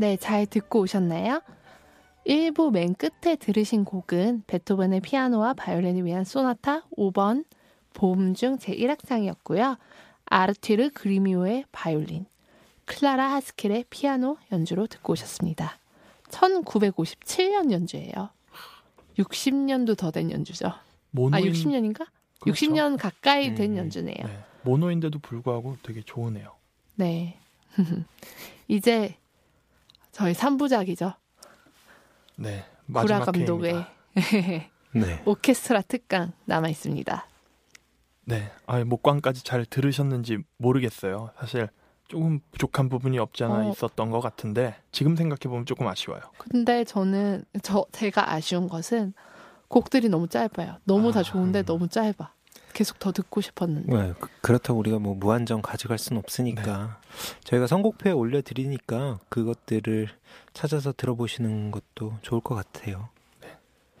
네, 잘 듣고 오셨나요? 1부 맨 끝에 들으신 곡은 베토벤의 피아노와 바이올린을 위한 소나타 5번 봄 중 제1악장이었고요. 아르티르 그리미오의 바이올린, 클라라 하스켈의 피아노 연주로 듣고 오셨습니다. 1957년 연주예요. 60년도 더 된 연주죠. 모노인, 아, 60년인가? 그렇죠. 60년 가까이 된 음, 연주네요. 네. 모노인데도 불구하고 되게 좋으네요. 네. 이제 저희 3부작이죠. 네. 구라 감독의. 네. 오케스트라 특강 남아 있습니다. 네. 아, 목광까지 잘 들으셨는지 모르겠어요. 사실 조금 부족한 부분이 없지 않아 어. 있었던 것 같은데 지금 생각해 보면 조금 아쉬워요. 근데 저는 저 제가 아쉬운 것은 곡들이 너무 짧아요. 너무 다 아, 좋은데 음. 너무 짧아. 계속 더 듣고 싶었는데. 네, 그- 그렇다고 우리가 뭐 무한정 가져갈 순 없으니까 저희가 선곡표에 올려드리니까 그것들을 찾아서 들어보시는 것도 좋을 것 같아요.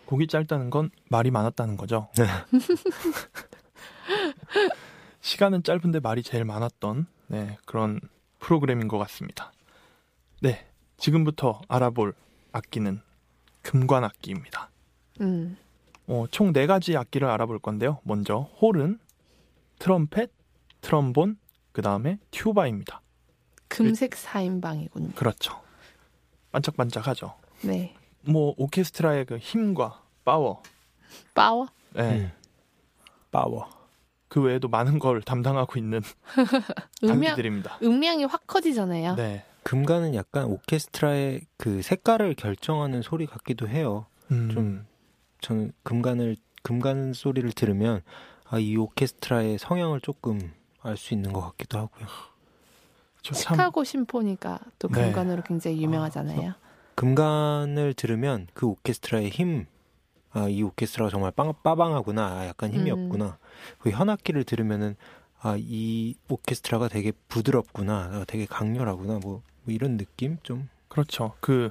곡이 짧다는 건 말이 많았다는 거죠. 네. 시간은 짧은데 말이 제일 많았던 네, 그런 프로그램인 것 같습니다. 네, 지금부터 알아볼 악기는 금관 악기입니다. 음. 어, 총 네 가지 악기를 알아볼 건데요. 먼저 호른, 트럼펫, 트럼본, 그 다음에 튜바입니다. 금색 4인방이군요. 그렇죠. 반짝반짝하죠. 네. 뭐 오케스트라의 그 힘과 파워, 파워? 네, 음. 파워. 그 외에도 많은 걸 담당하고 있는 음량 장기들입니다. 음량이 확 커지잖아요. 네, 금관은 약간 오케스트라의 그 색깔을 결정하는 소리 같기도 해요. 음, 좀 저는 금관을 금관 소리를 들으면 아, 이 오케스트라의 성향을 조금 알 수 있는 것 같기도 하고요. 저 참, 시카고 심포니가 또 네. 금관으로 굉장히 유명하잖아요. 금관을 들으면 그 오케스트라의 힘, 아, 이 오케스트라가 정말 빵, 빠방하구나, 아, 약간 힘이 음. 없구나. 그 현악기를 들으면은 아, 이 오케스트라가 되게 부드럽구나, 아, 되게 강렬하구나, 뭐, 뭐 이런 느낌 좀. 그렇죠. 그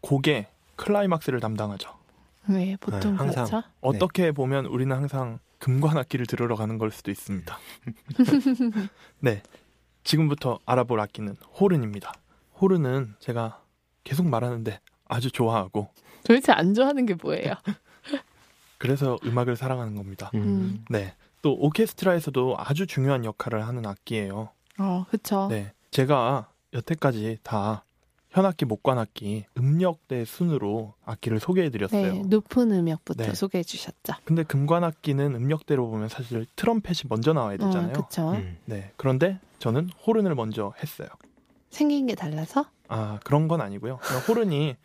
곡의 클라이막스를 담당하죠. 네, 보통 네, 항상. 그렇죠. 어떻게 보면 우리는 항상 금관 악기를 들으러 가는 걸 수도 있습니다. 네, 지금부터 알아볼 악기는 호른입니다. 호른은 제가 계속 말하는데 아주 좋아하고 도대체 안 좋아하는 게 뭐예요? 그래서 음악을 사랑하는 겁니다. 음. 네, 또 오케스트라에서도 아주 중요한 역할을 하는 악기예요. 어, 그쵸. 네, 제가 여태까지 다 현악기, 목관악기, 음역대 순으로 악기를 소개해드렸어요. 네, 높은 음역부터 네. 소개해 주셨죠. 근데 금관악기는 음역대로 보면 사실 트럼펫이 먼저 나와야 되잖아요. 어, 그쵸. 음. 네, 그런데 저는 호른을 먼저 했어요. 생긴 게 달라서? 아 그런 건 아니고요. 그냥 호른이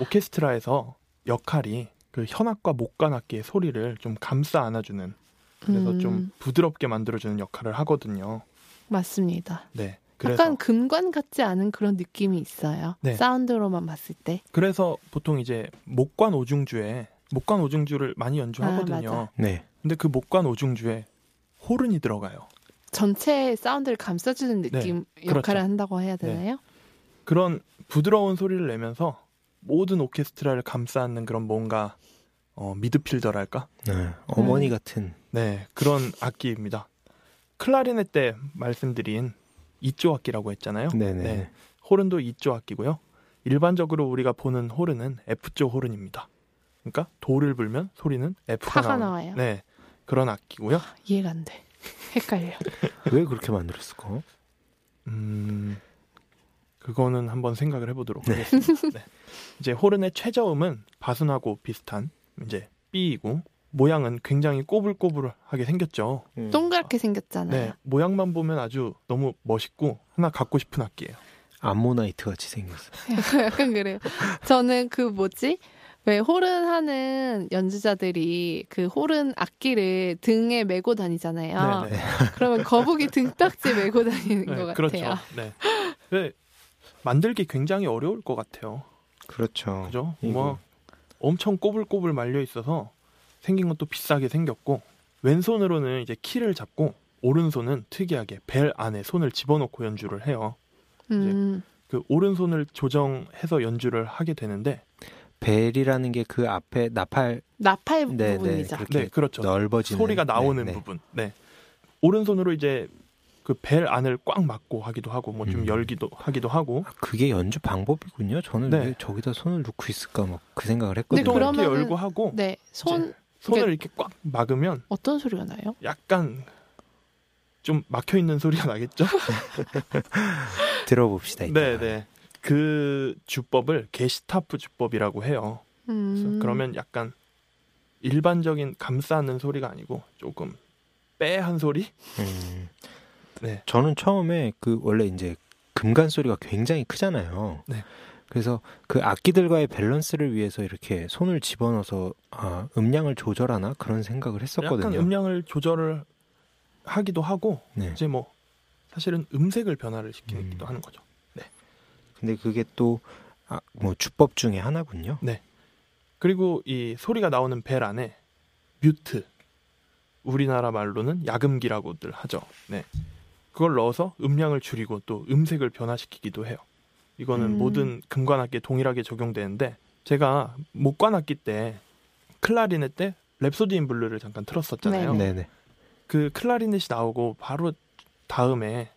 오케스트라에서 역할이 그 현악과 목관악기의 소리를 좀 감싸 안아주는 그래서 음, 좀 부드럽게 만들어주는 역할을 하거든요. 맞습니다. 네, 그래서 약간 금관 같지 않은 그런 느낌이 있어요. 네. 사운드로만 봤을 때. 그래서 보통 이제 목관 오중주에 목관 오중주를 많이 연주하거든요. 아. 네. 근데 그 목관 오중주에 호른이 들어가요. 전체 사운드를 감싸주는 느낌 그렇죠. 역할을 한다고 해야 되나요? 그런 부드러운 소리를 내면서 모든 오케스트라를 감싸 안는 그런 뭔가 어, 미드필더랄까? 네. 어머니 음. 같은. 네, 그런 악기입니다. 클라리넷 때 말씀드린 이조 악기라고 했잖아요. 네네. 네. 호른도 이조 악기고요. 일반적으로 우리가 보는 호른은 F조 호른입니다. 그러니까 도를 불면 소리는 F가 나오는 나와요. 네, 그런 악기고요. 이해가 안 돼. 헷갈려. 왜 그렇게 만들었을까? 음, 그거는 한번 생각을 해 보도록 네. 하겠습니다. 네. 이제 호른의 최저음은 바순하고 비슷한 이제 B이고 모양은 굉장히 꼬불꼬불하게 생겼죠. 음. 동그랗게 생겼잖아요. 네, 모양만 보면 아주 너무 멋있고 하나 갖고 싶은 악기예요. 암모나이트 같이 생겼어. 약간 그래요. 저는 그 뭐지? 왜 호른 하는 연주자들이 그 호른 악기를 등에 메고 다니잖아요. 네, 네. 그러면 거북이 등딱지 메고 다니는 것 네, 같아요. 그렇죠. 네. 네, 만들기 굉장히 어려울 것 같아요. 그렇죠. 그죠? 이거. 뭐 엄청 꼬불꼬불 말려 있어서 생긴 것도 비싸게 생겼고 왼손으로는 이제 키를 잡고 오른손은 특이하게 벨 안에 손을 집어넣고 연주를 해요. 음, 그 오른손을 조정해서 연주를 하게 되는데 벨이라는 게 그 앞에 나팔 나팔 네, 네, 부분이죠. 그렇게 네, 그렇죠. 넓어지는 소리가 나오는 네, 네. 부분. 네. 오른손으로 이제 그 벨 안을 꽉 막고 하기도 하고 뭐좀 음. 열기도 하기도 하고 아, 그게 연주 방법이군요. 저는 네. 왜 저기다 손을 놓고 있을까 막 그 생각을 했거든요. 네, 또 이렇게 그러면은- 열고 하고 네, 손 이제 손을 이렇게 꽉 막으면 어떤 소리가 나요? 약간 좀 막혀 있는 소리가 나겠죠? 들어봅시다. 네, 네. 그 주법을 게시타프 주법이라고 해요. 음. 그러면 약간 일반적인 감싸는 소리가 아니고 조금 빼한 소리? 음, 네. 저는 처음에 그 원래 이제 금간 소리가 굉장히 크잖아요. 네. 그래서 그 악기들과의 밸런스를 위해서 이렇게 손을 집어넣어서 아, 음량을 조절하나 그런 생각을 했었거든요. 약간 음량을 조절을 하기도 하고 네. 이제 뭐 사실은 음색을 변화를 시키기도 음. 하는 거죠. 근데 그게 또 아, 뭐 주법 중에 하나군요. 그리고 이 소리가 나오는 벨 안에 mute 우리나라 말로는 약음기라고들 하죠. 네. 그걸 넣어서 음량을 줄이고 또 음색을 변화시키기도 해요. 이거는 음. 모든 금관악기에 동일하게 적용되는데 제가 목관악기 때 클라리넷 때 Rhapsody in Blue를 잠깐 틀었었잖아요. 네. 네네. 그 클라리넷이 나오고 바로 다음에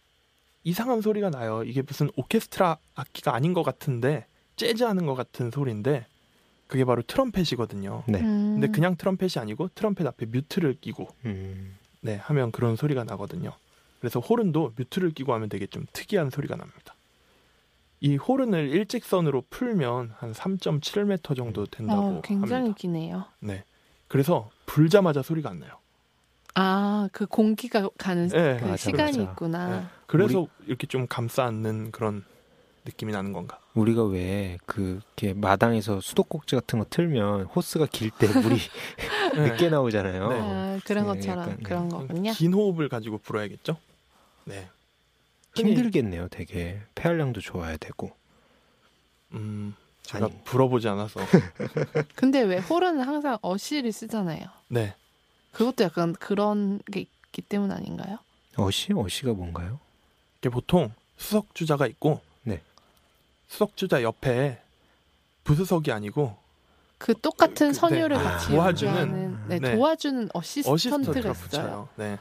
이상한 소리가 나요. 이게 무슨 오케스트라 악기가 아닌 것 같은데 재즈 하는 것 같은 소리인데 그게 바로 트럼펫이거든요. 네. 음. 근데 그냥 트럼펫이 아니고 트럼펫 앞에 뮤트를 끼고 음, 네 하면 그런 소리가 나거든요. 그래서 호른도 뮤트를 끼고 하면 되게 좀 특이한 소리가 납니다. 이 호른을 일직선으로 풀면 한 3.7m 정도 된다고 어, 굉장히 합니다. 기네요. 네. 그래서 불자마자 소리가 안 나요. 아, 그 공기가 가는 네, 그 맞아, 시간이 맞아. 있구나. 네. 그래서 이렇게 좀 감싸 안는 그런 느낌이 나는 건가? 우리가 왜 그게 마당에서 수도꼭지 같은 거 틀면 호스가 길 때 물이 네. 늦게 나오잖아요. 네. 아, 그런 네, 것처럼 약간, 네. 그런 거군요. 긴 호흡을 가지고 불어야겠죠? 네. 힘들겠네요. 되게 폐활량도 좋아야 되고. 음, 제가 아니. 불어보지 않아서. 근데 왜 홀은 항상 어시를 쓰잖아요. 네. 그것도 약간 그런 게 있기 때문 아닌가요? 어시 어시가 뭔가요? 이게 보통 수석 주자가 있고, 네. 수석 주자 옆에 부수석이 아니고 그 똑같은 그- 선율을 네. 같이 도와주는- 네, 네. 도와주는 어시스턴트가 어시스턴트가 있어요. 네.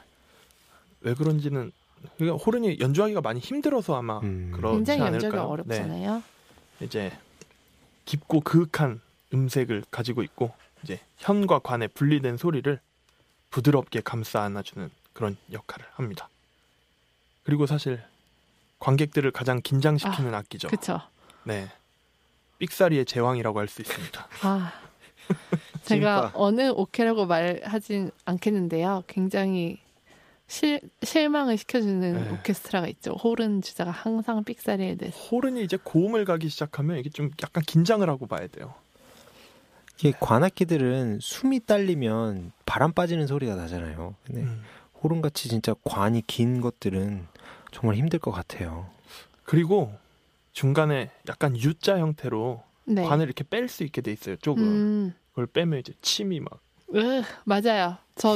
왜 그런지는 그러니까 호른이 연주하기가 많이 힘들어서 아마 음. 그렇지 굉장히 연주가 않을까요? 어렵잖아요. 네. 이제 깊고 그윽한 음색을 가지고 있고 이제 현과 관의 분리된 소리를 부드럽게 감싸 안아주는 그런 역할을 합니다. 그리고 사실 관객들을 가장 긴장시키는 악기죠. 그쵸? 네. 삑사리의 제왕이라고 할 수 있습니다. 아, 제가. 어느 오케라고 말하진 않겠는데요. 굉장히 실, 실망을 시켜주는 네. 오케스트라가 있죠. 호른 주자가 항상 삑사리에 대해서. 호른이 이제 고음을 가기 시작하면 이게 좀 약간 긴장을 하고 봐야 돼요. 이게 관악기들은 숨이 딸리면 바람 빠지는 소리가 나잖아요. 근데 음. 호른같이 진짜 관이 긴 것들은 정말 힘들 것 같아요. 그리고 중간에 약간 U자 형태로 네. 관을 이렇게 뺄 수 있게 돼 있어요. 조금 음, 그걸 빼면 이제 침이 막 으, 맞아요. 저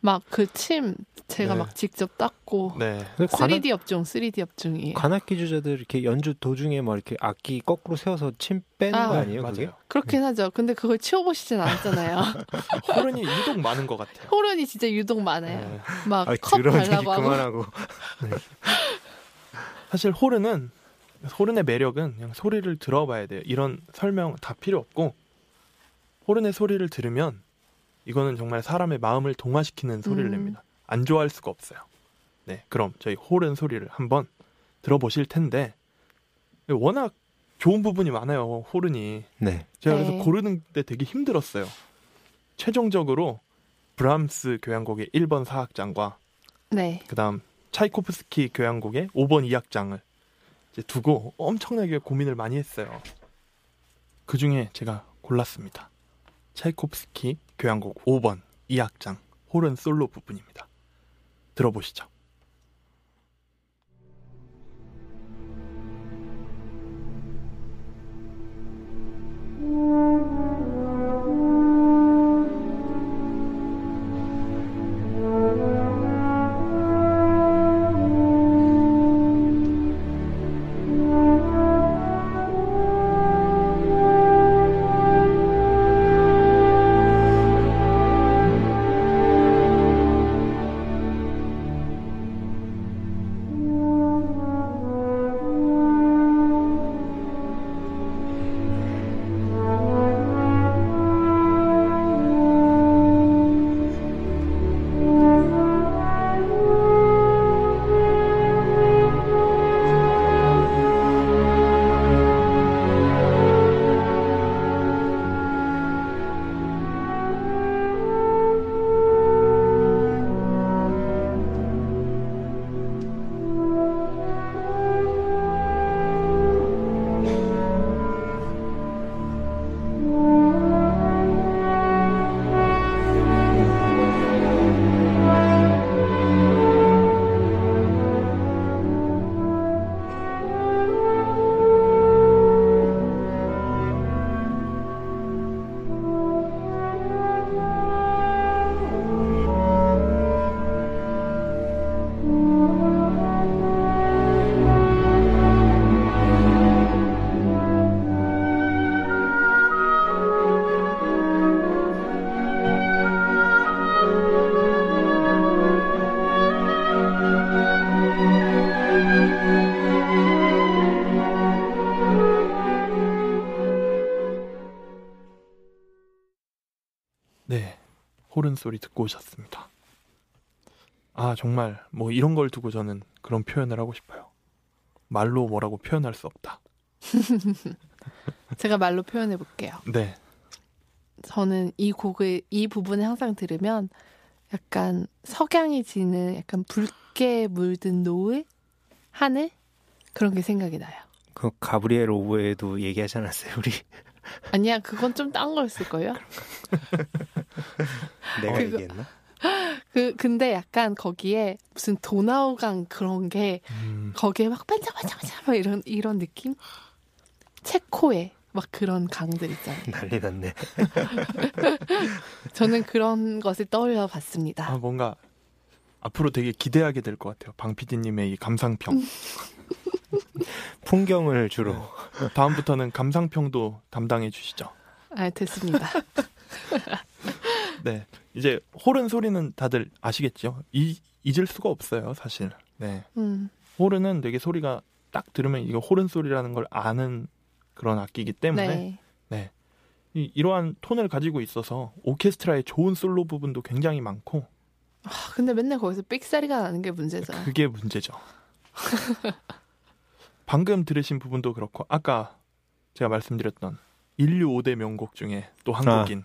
막 그 침 제가 네. 막 직접 닦고 네. 근데 관악, 3D 업종, 3D 업종이에요. 관악기 주자들 이렇게 연주 도중에 막 이렇게 악기 거꾸로 세워서 침 빼는 아. 거 네, 아니에요? 그게? 맞아요. 그렇긴 하죠. 근데 그걸 치워보시진 않았잖아요. 호른이 유독 많은 것 같아요. 호른이 진짜 유독 많아요. 네. 막 아, 컵 달라고 하고. 그만하고. 사실 호른은 호른의 매력은 그냥 소리를 들어봐야 돼요. 이런 설명 다 필요 없고 호른의 소리를 들으면 이거는 정말 사람의 마음을 동화시키는 소리를 음. 냅니다. 안 좋아할 수가 없어요. 네, 그럼 저희 호른 소리를 한번 들어보실 텐데 워낙 좋은 부분이 많아요. 호른이 네. 제가 네. 그래서 고르는데 되게 힘들었어요. 최종적으로 브람스 교향곡의 1번 사악장과 네. 그다음 차이코프스키 교향곡의 5번 2악장을 이제 두고 엄청나게 고민을 많이 했어요. 그 중에 제가 골랐습니다. 차이코프스키 교향곡 5번 2악장 홀은 솔로 부분입니다. 들어보시죠. 소리 듣고 오셨습니다. 아 정말 뭐 이런 걸 두고 저는 그런 표현을 하고 싶어요. 말로 뭐라고 표현할 수 없다. 제가 말로 표현해 볼게요. 네, 저는 이 곡을 이 부분을 항상 들으면 약간 석양이 지는 약간 붉게 물든 노을 하늘 그런 게 생각이 나요. 그 가브리엘 오브에도 얘기하지 않았어요, 우리? 아니야 그건 좀 딴 거였을걸요? 내가 그거- 얘기했나? 그 근데 약간 거기에 무슨 도나우강 그런 게 음, 거기에 막 반짝반짝반짝 막 이런 이런 느낌? 체코에 막 그런 강들 있잖아요. 난리 났네. 저는 그런 것을 떠올려 봤습니다. 아 뭔가 앞으로 되게 기대하게 될 것 같아요. 방 PD님의 이 감상평. 풍경을 주로. 다음부터는 감상평도 담당해 주시죠. 아, 됐습니다. 네, 이제 호른 소리는 다들 아시겠죠? 이, 잊을 수가 없어요, 사실. 네, 음, 호른은 되게 소리가 딱 들으면 이거 호른 소리라는 걸 아는 그런 악기이기 때문에 네. 이, 이러한 톤을 가지고 있어서 오케스트라의 좋은 솔로 부분도 굉장히 많고 아, 근데 맨날 거기서 삑사리가 나는 게 문제죠. 그게 문제죠. 방금 들으신 부분도 그렇고 아까 제가 말씀드렸던 인류 5대 명곡 중에 또한 아. 곡인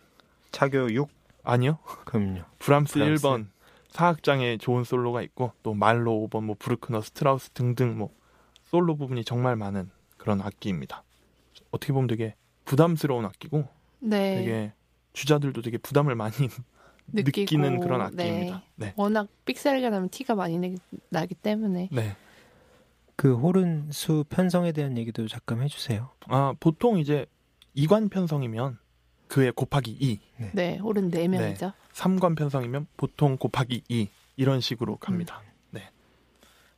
차이코 6? 아니요 그럼요. 브람스, 브람스. 1번 4악장에 좋은 솔로가 있고 또 말러 5번 뭐 브루크너 스트라우스 등등 뭐 솔로 부분이 정말 많은 그런 악기입니다. 어떻게 보면 되게 부담스러운 악기고 네. 되게 주자들도 되게 부담을 많이 느끼고, 느끼는 그런 네. 악기입니다. 네. 워낙 삑사리가 나면 티가 많이 내- 나기 때문에. 네. 그 호른 수 편성에 대한 얘기도 잠깐 해주세요. 아, 보통 이제 이관 편성이면 그에 곱하기 2, 네, 홀은 네명이죠 삼관 편성이면 보통 곱하기 2 이런 식으로 갑니다.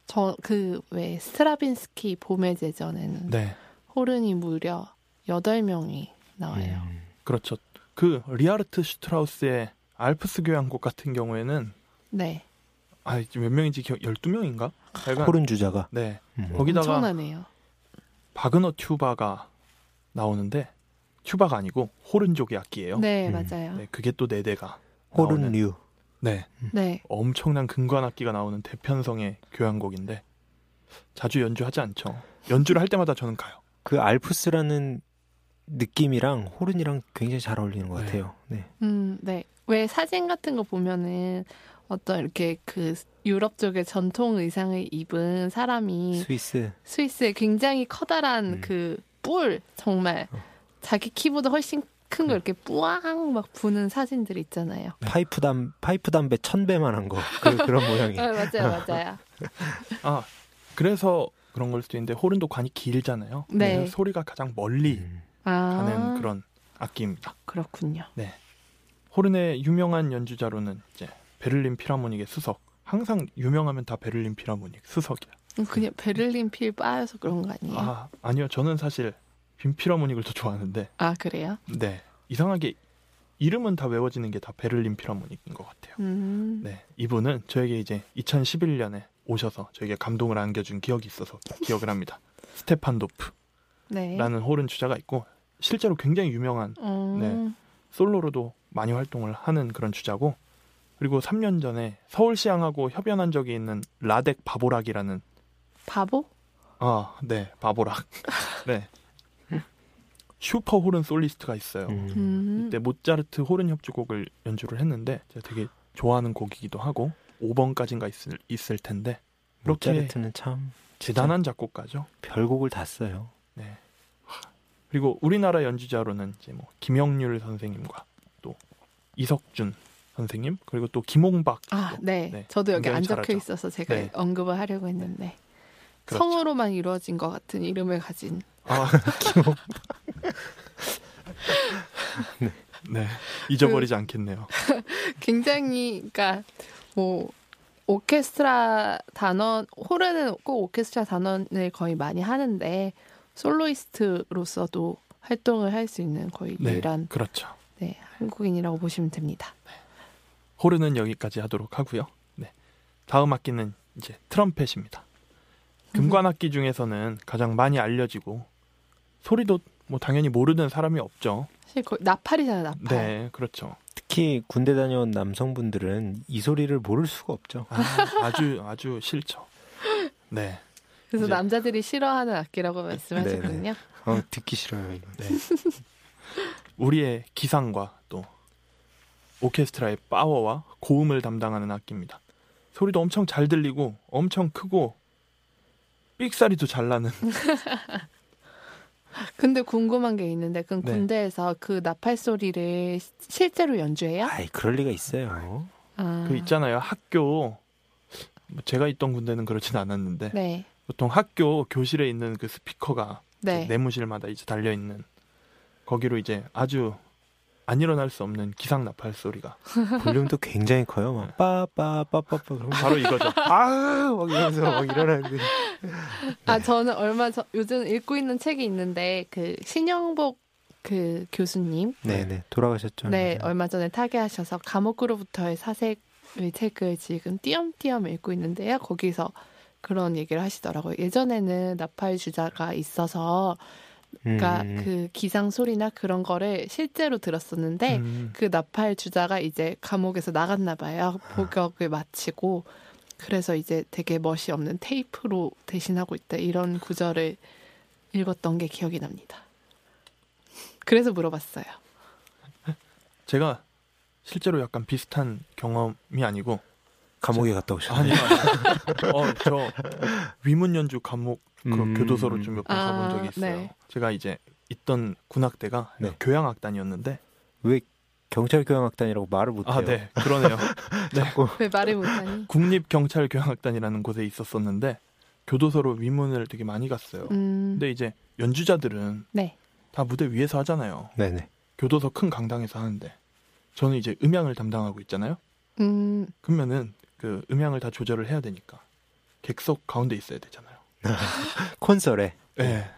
저그 왜 스트라빈스키 봄의 제전에는 네. 호른이 무려 8명이 나와요. 음. 그렇죠. 그 리하르트 슈트라우스의 알프스 교향곡 같은 경우에는 네. 아, 지금 몇 명인지 기억 12명인가? 약간 호른 주자가. 네. 음. 거기다가 엄청나네요. 바그너 튜바가 나오는데 튜바가 아니고 호른족의 악기예요. 네, 음. 맞아요. 네, 그게 또 네 대가 호른류. 네. 네. 엄청난 금관 악기가 나오는 대편성의 교향곡인데 자주 연주하지 않죠. 연주를 할 때마다 저는 가요. 그 알프스라는 느낌이랑 호른이랑 굉장히 잘 어울리는 것 네. 같아요. 네. 음, 네. 왜 사진 같은 거 보면은 어떤 이렇게 그 유럽 쪽의 전통 의상을 입은 사람이 스위스. 스위스에 굉장히 커다란 음. 그뿔 정말 어. 자기 키보다 훨씬 큰거 음. 이렇게 뿌앙 막 부는 사진들 있잖아요. 파이프 담 파이프 담배 천 배만한 거. 그, 그런 모양이. 아, 맞아요, 맞아요. 아 그래서 그런 걸 수도 있는데 호른도 관이 길잖아요. 네. 그래서 소리가 가장 멀리 음. 아, 가는 그런 악기입니다. 그렇군요. 호른의 유명한 연주자로는 이제 베를린 필하모닉의 수석. 항상 유명하면 다 베를린 필하모닉 수석이야. 음, 그냥 베를린 필 빠여서 그런 거 아니에요? 아, 아 아니요, 저는 사실 빈 필하모닉을 더 좋아하는데, 그래요? 네 이상하게 이름은 다 외워지는 게 다 베를린 필하모닉인 것 같아요. 음, 네, 이분은 저에게 이제 2011년에 오셔서 저에게 감동을 안겨준 기억이 있어서 기억을 합니다. 스테판 도르라는 네. 호른 주자가 있고 실제로 굉장히 유명한 음, 네. 솔로로도 많이 활동을 하는 그런 주자고 그리고 3년 전에 서울시향하고 협연한 적이 있는 라덱 바보락이라는 바보? 아, 네, 바보락. 네. 슈퍼 호른 솔리스트가 있어요. 음. 음, 그때 모차르트 호른 협주곡을 연주를 했는데 제가 되게 좋아하는 곡이기도 하고 5번까지인가 있을, 있을 텐데 모차르트는 참 대단한 작곡가죠. 별곡을 다 써요. 네. 그리고 우리나라 연주자로는 이제 뭐 김영률 선생님과 또 이석준 선생님 그리고 또 김홍박 아, 네. 네, 저도 여기 안 적혀 잘하죠. 있어서 제가 네. 언급을 하려고 했는데 그렇죠. 성으로만 이루어진 것 같은 이름을 가진 아, 네 잊어버리지 그 않겠네요. 굉장히 그러니까 뭐 오케스트라 단원 호르는 꼭 오케스트라 단원을 거의 많이 하는데 솔로이스트로서도 활동을 할 수 있는 거의 네, 유일한 그렇죠. 네, 한국인이라고 보시면 됩니다. 호르는 여기까지 하도록 하고요. 네. 다음 악기는 이제 트럼펫입니다. 금관 악기 중에서는 가장 많이 알려지고 소리도 뭐 당연히 모르는 사람이 없죠. 사실 거의 나팔이잖아요, 나팔. 네, 그렇죠. 특히 군대 다녀온 남성분들은 이 소리를 모를 수가 없죠. 아, 아주 아주 싫죠. 네. 그래서 이제- 남자들이 싫어하는 악기라고 말씀하셨거든요. 어, 듣기 싫어요. 이거. 네. 우리의 기상과 또 오케스트라의 파워와 고음을 담당하는 악기입니다. 소리도 엄청 잘 들리고 엄청 크고 삑사리도 잘 나는 근데 궁금한 게 있는데 그럼 네. 군대에서 그 나팔 소리를 시- 실제로 연주해요? 아이 그럴 리가 있어요. 아, 그 있잖아요. 학교 뭐 제가 있던 군대는 그렇진 않았는데 네. 보통 학교 교실에 있는 그 스피커가 네. 내무실마다 이제 달려 있는 거기로 이제 아주 안 일어날 수 없는 기상 나팔 소리가 볼륨도 굉장히 커요. 네. 막 빠빠빠빠빠 그러면 바로 이거죠. 아막 이러면서 막 일어나는데 아 저는 얼마 전 요즘 읽고 있는 책이 있는데 그 신영복 그 교수님 네네 돌아가셨죠. 네 얼마 전에 타계하셔서 감옥으로부터의 사색의 책을 지금 띄엄띄엄 읽고 있는데요. 거기서 그런 얘기를 하시더라고요. 예전에는 나팔 주자가 있어서 그러니까 음, 그 기상 소리나 그런 거를 실제로 들었었는데 음, 그 나팔 주자가 이제 감옥에서 나갔나 봐요. 복역을 마치고 그래서 이제 되게 멋이 없는 테이프로 대신하고 있다 이런 구절을 읽었던 게 기억이 납니다. 그래서 물어봤어요. 제가 실제로 약간 비슷한 경험이 아니고 감옥에 갔다 오셨나요? 아니요. 어, 저 위문 연주 감옥 그 음. 교도소를 좀몇번 아, 가본 적이 있어요. 네. 제가 이제 있던 군악대가 네. 교양악단이었는데 왜 경찰 교양악단이라고 말을 못해요? 아, 네. 그러네요. 자꾸 왜 말을 못하니? 국립 경찰교양악단이라는 곳에 있었었는데 교도소로 위문을 되게 많이 갔어요. 음, 근데 이제 연주자들은 네. 다 무대 위에서 하잖아요. 네네. 교도소 큰 강당에서 하는데 저는 이제 음향을 담당하고 있잖아요. 음, 그러면은 그 음향을 다 조절을 해야 되니까 객석 가운데 있어야 되잖아요. 콘솔에 예. 네.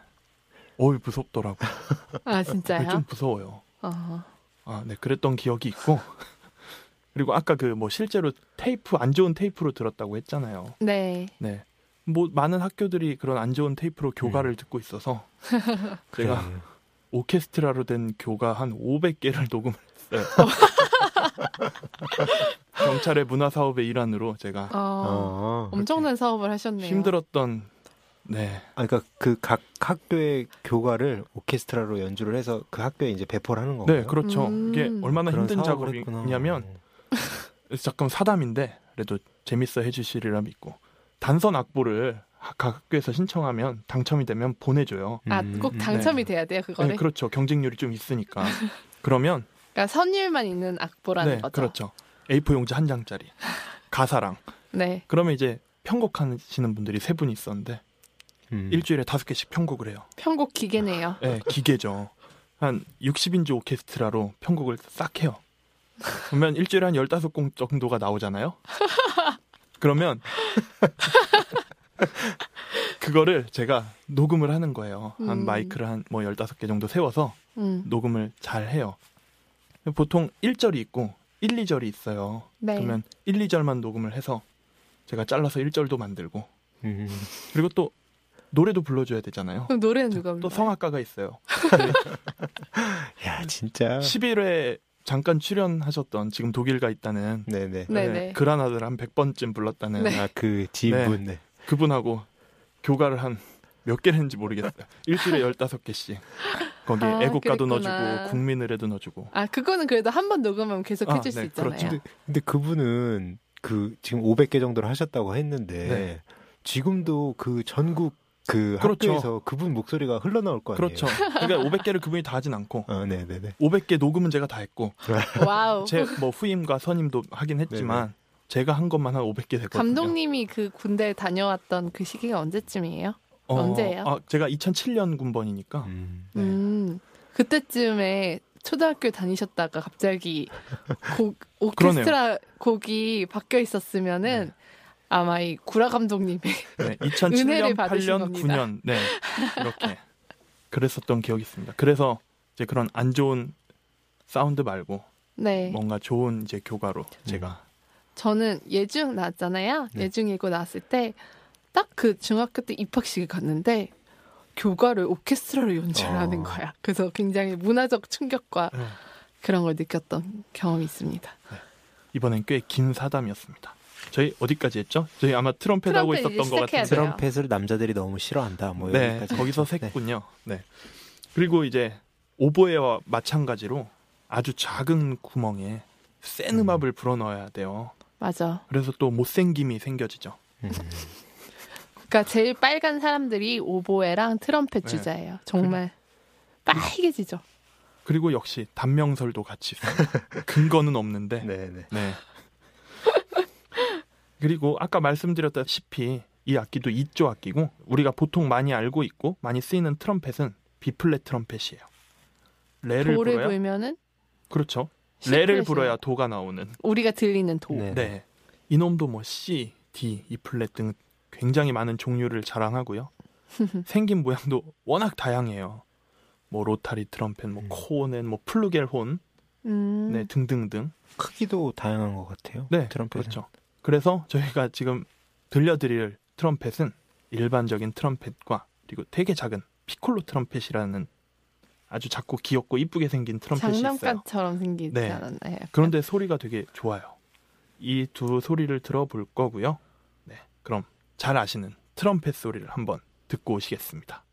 어이 무섭더라고. 아 진짜요? 좀 무서워요. 어, 아, 네, 그랬던 기억이 있고. 그리고 아까 그 뭐 실제로 테이프 안 좋은 테이프로 들었다고 했잖아요. 네. 네. 뭐 많은 학교들이 그런 안 좋은 테이프로 교가를 듣고 있어서 제가 그래요. 오케스트라로 된 교가 한 500개를 녹음을 했어요. 경찰의 문화 사업의 일환으로 제가 어, 어. 엄청난 사업을 하셨네요. 힘들었던 네. 아, 그러니까 그 각 학교의 교가를 오케스트라로 연주를 해서 그 학교에 이제 배포를 하는 건가요? 네, 그렇죠. 음. 이게 얼마나 그런 힘든. 작업이냐면 잠깐 사담인데 그래도 재밌어 해주시리라 믿고 단선 악보를 각 학교에서 신청하면 당첨이 되면 보내줘요. 아, 음, 꼭 음. 당첨이 돼야 돼요, 그거를. 네, 그렇죠. 경쟁률이 좀 있으니까. 그러면 그러니까 선율만 있는 악보라는 네, 거죠. 그렇죠. A4 용지 한 장짜리 가사랑. 네. 그러면 이제 편곡하시는 분들이 세 분이 있었는데 음. 일주일에 다섯 개씩 편곡을 해요. 편곡 기계네요. 네, 기계죠. 한 60인조 오케스트라로 편곡을 싹 해요. 그러면 일주일에 한 15곡 정도가 나오잖아요. 그러면 그거를 제가 녹음을 하는 거예요. 한 음. 마이크를 한 뭐 15개 정도 세워서 음. 녹음을 잘 해요. 보통 1절이 있고 1, 2절이 있어요. 네. 그러면 1, 2절만 녹음을 해서 제가 잘라서 1절도 만들고 음. 그리고 또 노래도 불러줘야 되잖아요. 그럼 노래는 누가 또 불러요? 성악가가 있어요. 야, 진짜. 11회 잠깐 출연하셨던 지금 독일 가 있다는 네네. 네네. 그라나드를 한 100번쯤 불렀다는 네. 아, 그 지인분. 네. 그분하고 교가를 한 몇 개를 했는지 모르겠어요. 일주일에 15개씩. 거기 아, 애국가도 그랬구나. 넣어주고 국민의례도 넣어주고. 아, 그거는 그래도 한 번 녹음하면 계속 아, 해줄 수 네, 있잖아요. 그렇죠. 근데, 근데 그분은 그 지금 500개 정도를 하셨다고 했는데 네. 지금도 그 전국 그 그렇죠. 학교에서 그분 목소리가 흘러나올 거 아니에요. 그렇죠. 그러니까 500개를 그분이 다 하진 않고 어, 네, 네, 네. 500개 녹음은 제가 다 했고 와우. 제 뭐 후임과 선임도 하긴 했지만 제가 한 것만 한 500개 됐거든요. 감독님이 그 군대 다녀왔던 그 시기가 언제쯤이에요? 어, 언제예요? 아, 제가 2007년 군번이니까 음. 네. 음, 그때쯤에 초등학교 다니셨다가 갑자기 곡, 오케스트라 곡이 바뀌어 있었으면은 아마 이 구라 감독님의 네, 은혜를 2007년, 받으신 8년, 겁니다. 9년 네 이렇게 그랬었던 기억이 있습니다. 그래서 이제 그런 안 좋은 사운드 말고 네 뭔가 좋은 이제 교가로 제가 저는 예중 나왔잖아요. 네. 예중 예고 나왔을 때 딱 그 중학교 때 입학식에 갔는데 교과를 오케스트라로 연주하는 어. 거야. 그래서 굉장히 문화적 충격과 네. 그런 걸 느꼈던 경험이 있습니다. 이번엔 꽤 긴 사담이었습니다. 저희 어디까지 했죠? 저희 아마 트럼펫 하고 트럼펫 있었던 이제 것 같은데. 트럼펫을 남자들이 너무 싫어한다. 뭐 네, 여기까지 거기서. 네. 샜군요. 네. 그리고 이제 오보에와 마찬가지로 아주 작은 구멍에 센 음. 음압을 불어넣어야 돼요. 맞아. 그래서 또 못생김이 생겨지죠. 음. 그러니까 제일 빨간 사람들이 오보에랑 트럼펫 네. 주자예요. 정말 빨개지죠. 그리고 역시 단명설도 같이 있어요. 근거는 없는데. 네, 네. 네. 그리고 아까 말씀드렸다시피 이 악기도 2조 악기고 우리가 보통 많이 알고 있고 많이 쓰이는 트럼펫은 비플랫 트럼펫이에요. 레를 도를 불어야 불면은 그렇죠. C 레를. 불어야 도가 나오는. 우리가 들리는 도. 네. 네. 이놈도 뭐 C, D, E 플랫 등 굉장히 많은 종류를 자랑하고요. 생긴 모양도 워낙 다양해요. 뭐 로타리 트럼펫, 뭐 음. 코넷, 뭐 플루겔혼, 음. 네 등등등. 크기도 다양한 것 같아요. 네, 트럼펫은. 그렇죠. 그래서 저희가 지금 들려드릴 트럼펫은 일반적인 트럼펫과 그리고 되게 작은 피콜로 트럼펫이라는 아주 작고 귀엽고 이쁘게 생긴 트럼펫이 있어요. 장난감처럼 생기지 네. 않았나요? 약간? 그런데 소리가 되게 좋아요. 이 두 소리를 들어볼 거고요. 네, 그럼 잘 아시는 트럼펫 소리를 한번 듣고 오시겠습니다.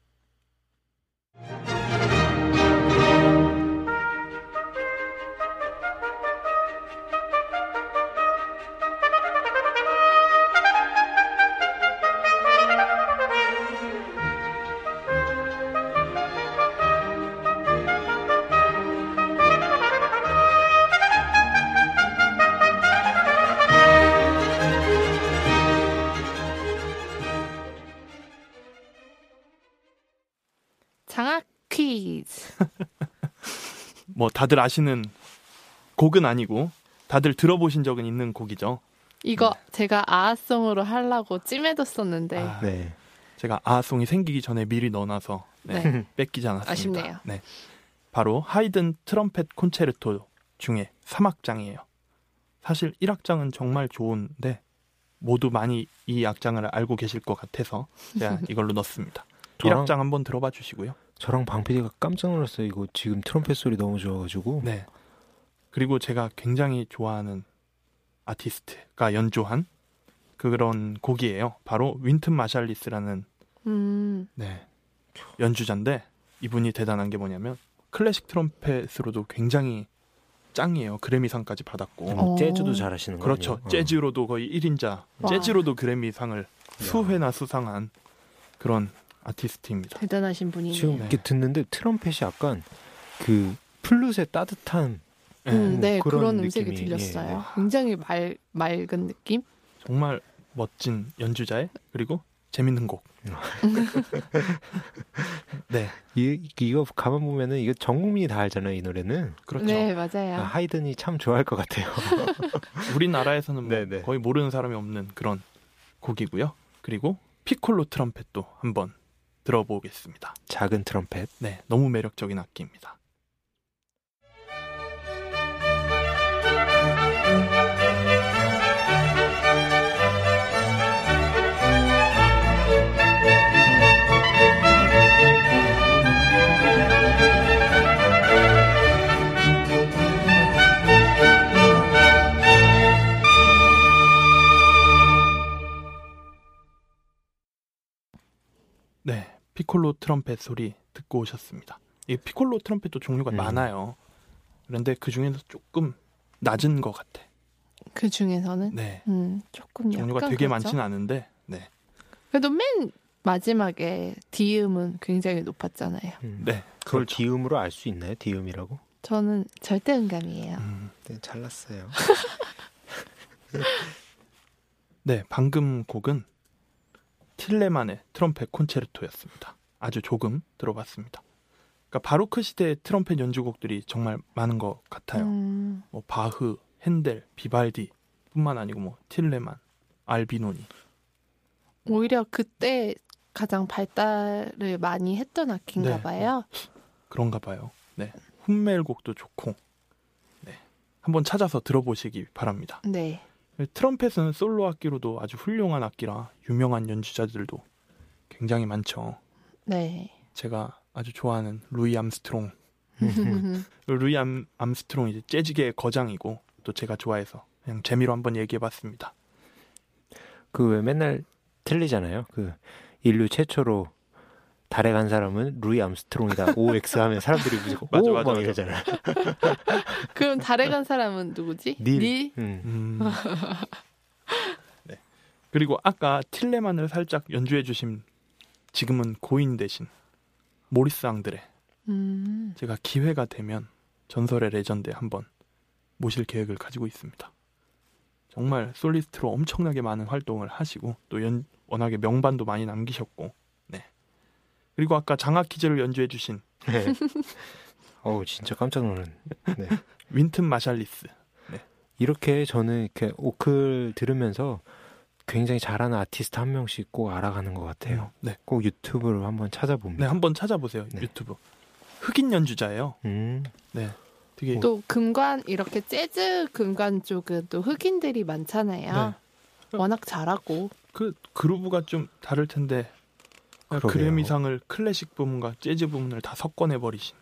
뭐 다들 아시는 곡은 아니고 다들 들어보신 적은 있는 곡이죠. 이거 제가 아아송으로 하려고 찜해뒀었는데 아, 네. 제가 아송이 생기기 전에 미리 넣어놔서 네, 네. 뺏기지 않았습니다. 아쉽네요. 네. 바로 하이든 트럼펫 콘체르토 중에 3악장이에요. 사실 1악장은 정말 좋은데 모두 많이 이 악장을 알고 계실 것 같아서 제가 이걸로 넣습니다. 저랑 1악장 한번 들어봐 주시고요. 저랑 방PD가 깜짝 놀랐어요. 이거 지금 트럼펫 소리 너무 좋아가지고. 네. 그리고 제가 굉장히 좋아하는 아티스트가 연주한 그런 곡이에요. 바로 윈튼 마샬리스라는 음, 네. 연주자인데 이분이 대단한 게 뭐냐면 클래식 트럼펫으로도 굉장히 짱이에요. 그래미상까지 받았고. 뭐 어. 재즈도 잘하시는 거예요. 그렇죠. 재즈로도 거의 1인자. 와. 재즈로도 그래미상을 수회나 수상한 그런 아티스트입니다. 대단하신 분이네요. 지금 네. 이렇게 듣는데 트럼펫이 약간 그 플룻의 따뜻한 네, 음, 네, 그런 그런 음색이 느낌이, 들렸어요. 굉장히 말, 맑은 느낌? 정말 멋진 연주자의 그리고 재밌는 곡. 네, 이, 이거 가만 보면은 이거 전 국민이 다 알잖아요. 이 노래는 그렇죠. 네, 맞아요. 아, 하이든이 참 좋아할 것 같아요. 우리나라에서는 뭐 네, 네. 거의 모르는 사람이 없는 그런 곡이고요. 그리고 피콜로 트럼펫도 한번 들어보겠습니다. 작은 트럼펫. 네, 너무 매력적인 악기입니다. 피콜로 트럼펫 소리 듣고 오셨습니다. 이 피콜로 트럼펫도 종류가 음. 많아요. 그런데 그 중에서 조금 낮은 것 같아. 그 중에서는 네, 음, 조금 종류가 약간 되게 그렇죠? 많지는 않은데, 네, 그래도 맨 마지막에 D음은 굉장히 높았잖아요. 음. 네, 그걸 그렇죠. D음으로 알 수 있나요? D음이라고? 저는 절대 음감이에요. 음, 네, 잘났어요. 네, 방금 곡은 틸레만의 트럼펫 콘체르토였습니다. 아주 조금 들어봤습니다. 그러니까 바로크 시대의 트럼펫 연주곡들이 정말 많은 것 같아요. 음, 뭐 바흐, 핸델, 비발디뿐만 아니고 뭐 틸레만, 알비노니. 오히려 그때 가장 발달을 많이 했던 악기인가 네. 봐요. 그런가 봐요. 네. 훔멜곡도 좋고. 네. 한번 찾아서 들어보시기 바랍니다. 네. 트럼펫은 솔로 악기로도 아주 훌륭한 악기라 유명한 연주자들도 굉장히 많죠. 네. 제가 아주 좋아하는 루이 암스트롱. 루이 암, 암스트롱 이제 재즈계의 거장이고 또 제가 좋아해서 그냥 재미로 한번 얘기해봤습니다. 그 왜 맨날 틀리잖아요. 그 인류 최초로 달에 간 사람은 루이 암스트롱이다. OX 하면 사람들이 무조건 맞아, 오! 맞아, 막 맞아. 이러잖아요. 그럼 달에 간 사람은 누구지? 닐. 음. 음. 네. 그리고 아까 틸레만을 살짝 연주해 주신 지금은 고인 대신 모리스 앙드레. 음. 제가 기회가 되면 전설의 레전드에 한번 모실 계획을 가지고 있습니다. 정말 솔리스트로 엄청나게 많은 활동을 하시고 또 연, 워낙에 명반도 많이 남기셨고 네. 그리고 아까 장학 퀴즈를 연주해 주신 네. 어우 진짜 깜짝 놀랐네. 네. 윈튼 마샬리스 이렇게 저는 이렇게 오클 들으면서 굉장히 잘하는 아티스트 한 명씩 꼭 알아가는 것 같아요. 네. 꼭 유튜브로 한번 찾아봅니다. 네, 한번 찾아보세요. 네. 유튜브. 흑인 연주자예요. 음, 네. 되게 또 금관 이렇게 재즈 금관 쪽은 또 흑인들이 많잖아요. 네. 워낙 잘하고. 그 그루브가 좀 다를 텐데 그러게요. 그래미상을 클래식 부분과 재즈 부분을 다 섞어내 버리신.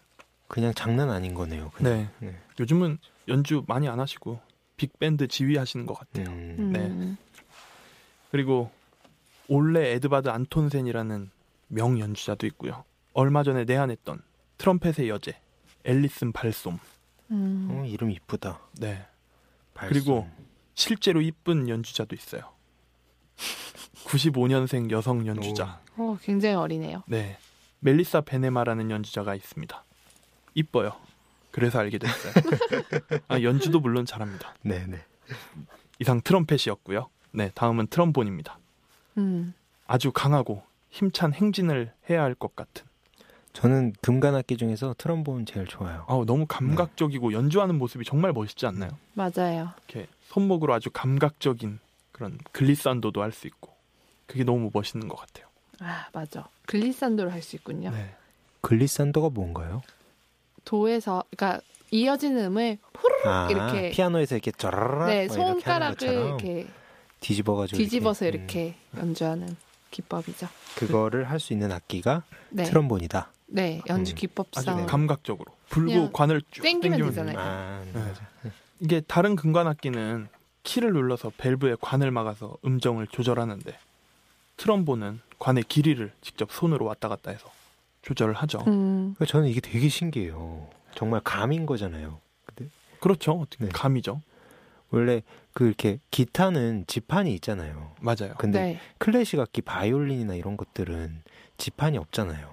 그냥 장난 아닌 거네요. 그냥. 네. 네. 요즘은 연주 많이 안 하시고 빅밴드 지휘하시는 것 같아요. 음, 음. 네. 그리고 올레 에드바드 안톤센이라는 명 연주자도 있고요. 얼마 전에 내한했던 트럼펫의 여제 앨리슨 발솜. 음. 어, 이름 이쁘다. 네. 발송. 그리고 실제로 이쁜 연주자도 있어요. 95년생 여성 연주자. 어, 굉장히 어리네요. 네. 멜리사 베네마라는 연주자가 있습니다. 이뻐요. 그래서 알게 됐어요. 아, 연주도 물론 잘합니다. 네 네. 이상 트럼펫이었고요. 네, 다음은 트럼본입니다. 음. 아주 강하고 힘찬 행진을 해야 할 것 같은. 저는 금관악기 중에서 트럼본 제일 좋아요. 아우, 너무 감각적이고 연주하는 모습이 정말 멋있지 않나요? 맞아요. 이렇게 손목으로 아주 감각적인 그런 글리산도도 할 수 있고 그게 너무 멋있는 것 같아요. 아, 맞아. 글리산도를 할 수 있군요. 네. 글리산더가 뭔가요? 도에서 그러니까 이어지는 음을 후루룩 아, 이렇게 피아노에서 이렇게 쩌라락 네, 손가락을 이렇게 뒤집어가지고 뒤집어서 이렇게, 이렇게 연주하는 기법이죠. 음, 그거를 할 수 있는 악기가 네. 트럼본이다. 네, 연주 음. 기법상 감각적으로 불고 관을 쭉 땡기면 당기면 되잖아요. 아, 네. 맞아. 이게 다른 금관 악기는 키를 눌러서 밸브에 관을 막아서 음정을 조절하는데 트럼본은 관의 길이를 직접 손으로 왔다 갔다 해서 조절을 하죠. 음, 그러니까 저는 이게 되게 신기해요. 정말 감인 거잖아요. 근데 그렇죠. 어떻게 네. 감이죠. 원래 그 이렇게 기타는 지판이 있잖아요. 맞아요. 근데 네. 클래식 악기 바이올린이나 이런 것들은 지판이 없잖아요.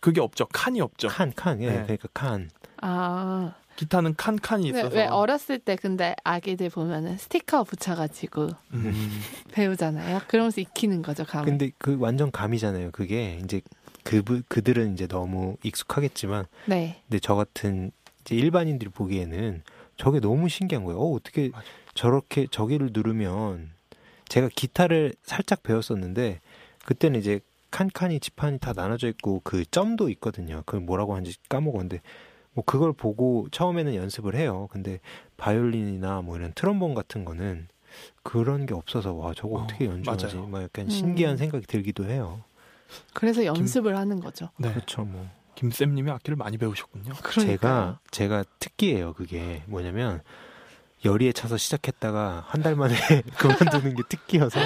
그게 없죠. 칸이 없죠. 칸, 칸, 예, 네. 그러니까 칸. 아, 기타는 칸 칸이 왜, 있어서 왜 어렸을 때 근데 아기들 보면은 스티커 붙여가지고 음, 배우잖아요. 그러면서 익히는 거죠, 감. 근데 그 완전 감이잖아요. 그게 이제 그 그들은 이제 너무 익숙하겠지만, 네. 근데 저 같은 이제 일반인들이 보기에는 저게 너무 신기한 거예요. 어, 어떻게 맞아. 저렇게 저기를 누르면 제가 기타를 살짝 배웠었는데 그때는 이제 칸칸이 지판이 다 나눠져 있고 그 점도 있거든요. 그걸 뭐라고 하는지 까먹었는데 뭐 그걸 보고 처음에는 연습을 해요. 근데 바이올린이나 뭐 이런 트럼본 같은 거는 그런 게 없어서 와 저거 어, 어떻게 연주하지? 맞아요. 막 약간 음. 신기한 생각이 들기도 해요. 그래서 연습을 하는 거죠. 네. 그렇죠, 뭐. 김쌤님이 악기를 많이 배우셨군요. 그러니까 제가 제가 특기예요. 그게 뭐냐면 열의에 차서 시작했다가 한 달 만에 그만두는 게 특기여서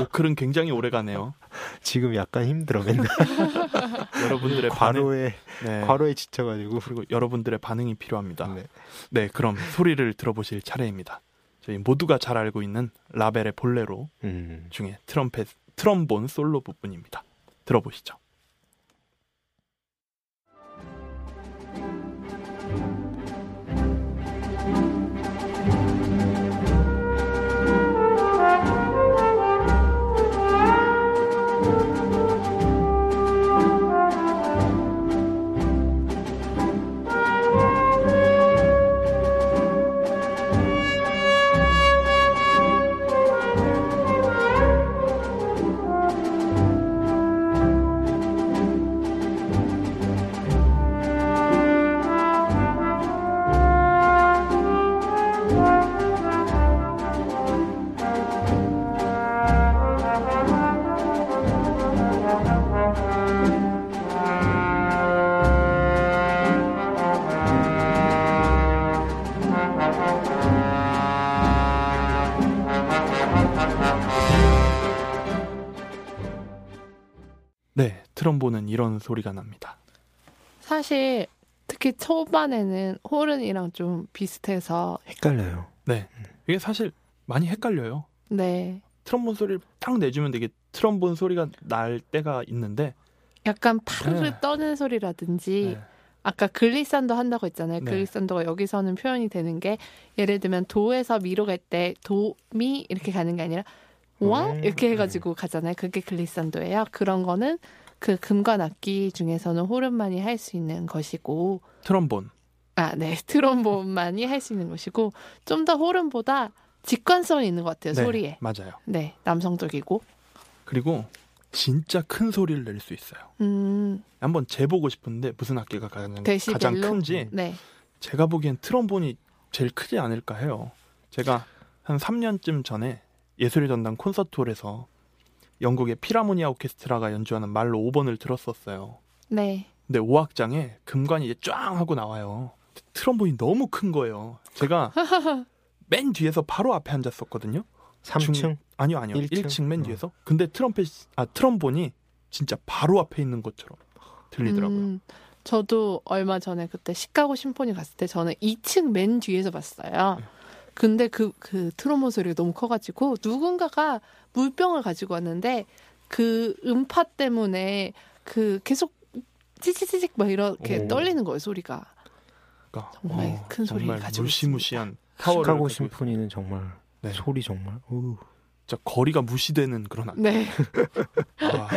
오클은 굉장히 오래가네요. 지금 약간 힘들어 맨날 여러분들의 반응, 과로에 네. 과로에 지쳐가지고 그리고 여러분들의 반응이 필요합니다. 네. 네, 그럼 소리를 들어보실 차례입니다. 저희 모두가 잘 알고 있는 라벨의 볼레로 음. 중에 트럼펫, 트럼본 솔로 부분입니다. 들어보시죠. 트럼본은 이런 소리가 납니다. 사실 특히 초반에는 호른이랑 좀 비슷해서 헷갈려요. 네. 이게 사실 많이 헷갈려요. 네. 트럼본 소리를 딱 내주면 되게 트럼본 소리가 날 때가 있는데 약간 파르르 네. 떠는 소리라든지 네. 아까 글리산도 한다고 했잖아요. 네. 글리산도가 여기서는 표현이 되는 게 예를 들면 도에서 미로 갈 때 도미 이렇게 가는 게 아니라 왕 음, 이렇게 해가지고 가잖아요. 그게 글리산도예요. 그런 거는 그 금관 악기 중에서는 호른만이 할 수 있는 것이고 트럼본. 아, 네. 트롬본만이 할 수 있는 것이고 좀 더 호른보다 직관성이 있는 것 같아요. 네, 소리에. 맞아요. 네. 남성적이고. 그리고 진짜 큰 소리를 낼 수 있어요. 음, 한번 재보고 싶은데 무슨 악기가 가장, 데시벨로? 가장 큰지 네. 제가 보기엔 트럼본이 제일 크지 않을까 해요. 제가 한 3년쯤 전에 예술의 전당 콘서트홀에서 영국의 피라모니아 오케스트라가 연주하는 말로 5번을 들었었어요. 네. 근데 5악장에 금관이 이제 쫙 하고 나와요. 트럼본이 너무 큰 거예요. 제가 맨 뒤에서 바로 앞에 앉았었거든요. 3층? 아니요, 아니요. 일 1층, 층? 맨 어. 뒤에서. 근데 트럼펫 아 트럼본이 진짜 바로 앞에 있는 것처럼 들리더라고요. 음, 저도 얼마 전에 그때 시카고 심포니 갔을 때 저는 2층 맨 뒤에서 봤어요. 네. 근데 그, 그 트로본 소리가 너무 커가지고 누군가가 물병을 가지고 왔는데 그 음파 때문에 그 계속 찌찌찌직 막 이렇게 오. 떨리는 거예요, 소리가. 그러니까, 정말 큰 소리 정말 가지고 무시무시한 파워를 가지고 심포니는 정말 네. 소리 정말. 어우. 진짜 거리가 무시되는 그런 악기. 네. 아.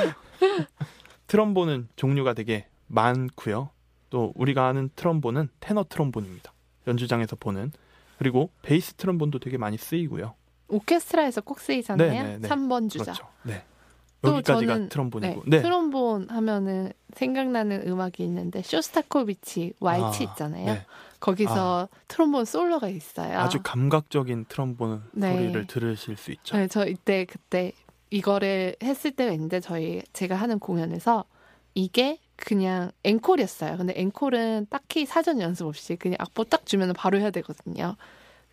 트럼본은 종류가 되게 많고요. 또 우리가 아는 트럼본은 테너 트럼본입니다. 연주장에서 보는 그리고 베이스 트럼본도 되게 많이 쓰이고요. 오케스트라에서 꼭 쓰이잖아요. 네, 네, 네. 3번 주자. 그렇죠. 네. 또 여기까지가 저는- 트럼본이고. 네. 네. 트롬본 하면은 생각나는 음악이 있는데 쇼스타코비치 왈츠 아, 있잖아요. 네. 거기서 트롬본 솔로가 있어요. 아주 감각적인 트럼본 네. 소리를 들으실 수 있죠. 네, 저 이때 그때 이거를 했을 있는데 저희 제가 하는 공연에서 이게 그냥 앵콜이었어요. 근데 앵콜은 딱히 사전 연습 없이 그냥 악보 딱 주면 바로 해야 되거든요.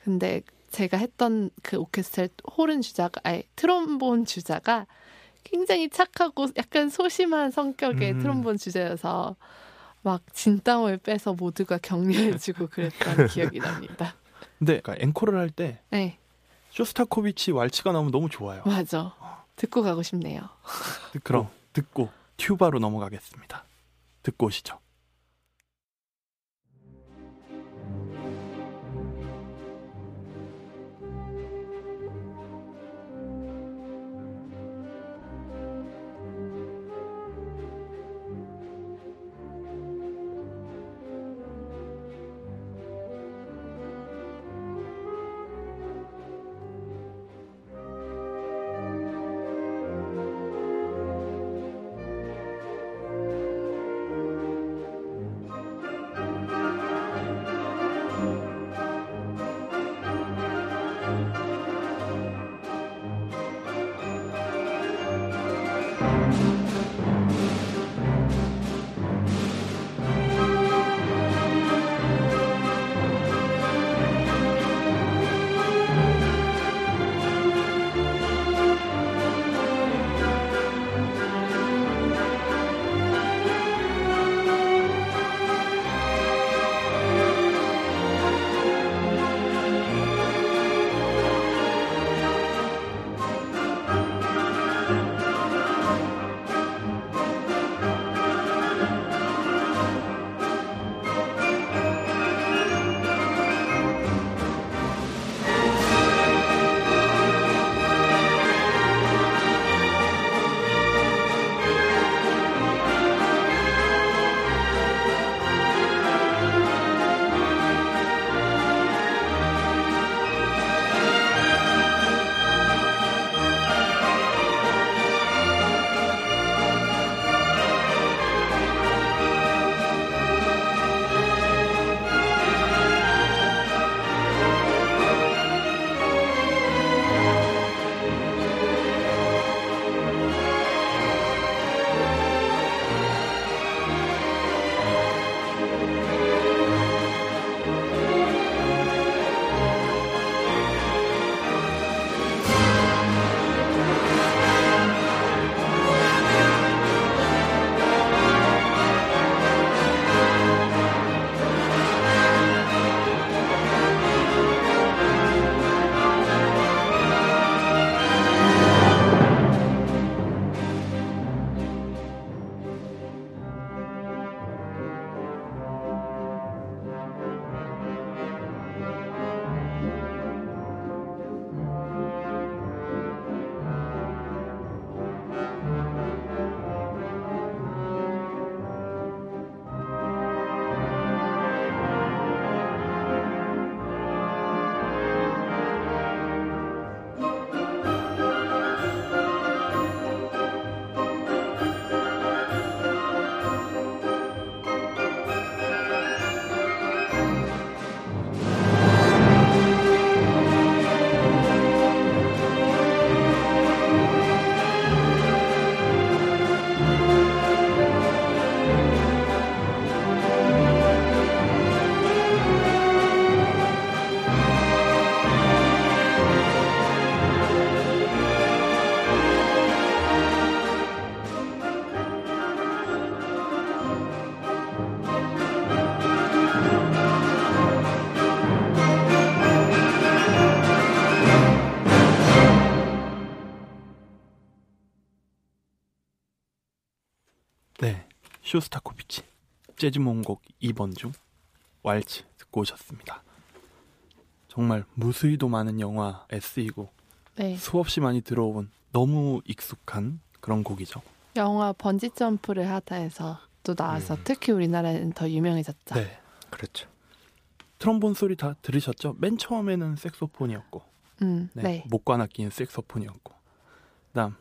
근데 제가 했던 그 오케스트라 호른 주자가 아니 트롬본 주자가 굉장히 착하고 약간 소심한 성격의 음. 트롬본 주자여서 막 진땀을 빼서 모두가 격려해주고 그랬던 기억이 납니다. 근데 그러니까 앵콜을 할때 네, 쇼스타코비치 왈츠가 나오면 너무 좋아요. 맞아. 듣고 가고 싶네요. 그럼 듣고 튜바로 넘어가겠습니다. 듣고 오시죠. 재즈 모음곡 2번 중 왈츠 듣고 오셨습니다. 정말 무수히도 많은 영화에 쓰이고 네. 수없이 많이 들어온 너무 익숙한 그런 곡이죠. 영화 번지 점프를 하다에서 또 나와서 음. 특히 우리나라에는 더 유명해졌죠. 네. 그렇죠. 트럼본 소리 다 들으셨죠? 맨 처음에는 색소폰이었고 음, 네. 네. 목관 악기는 색소폰이었고 그다음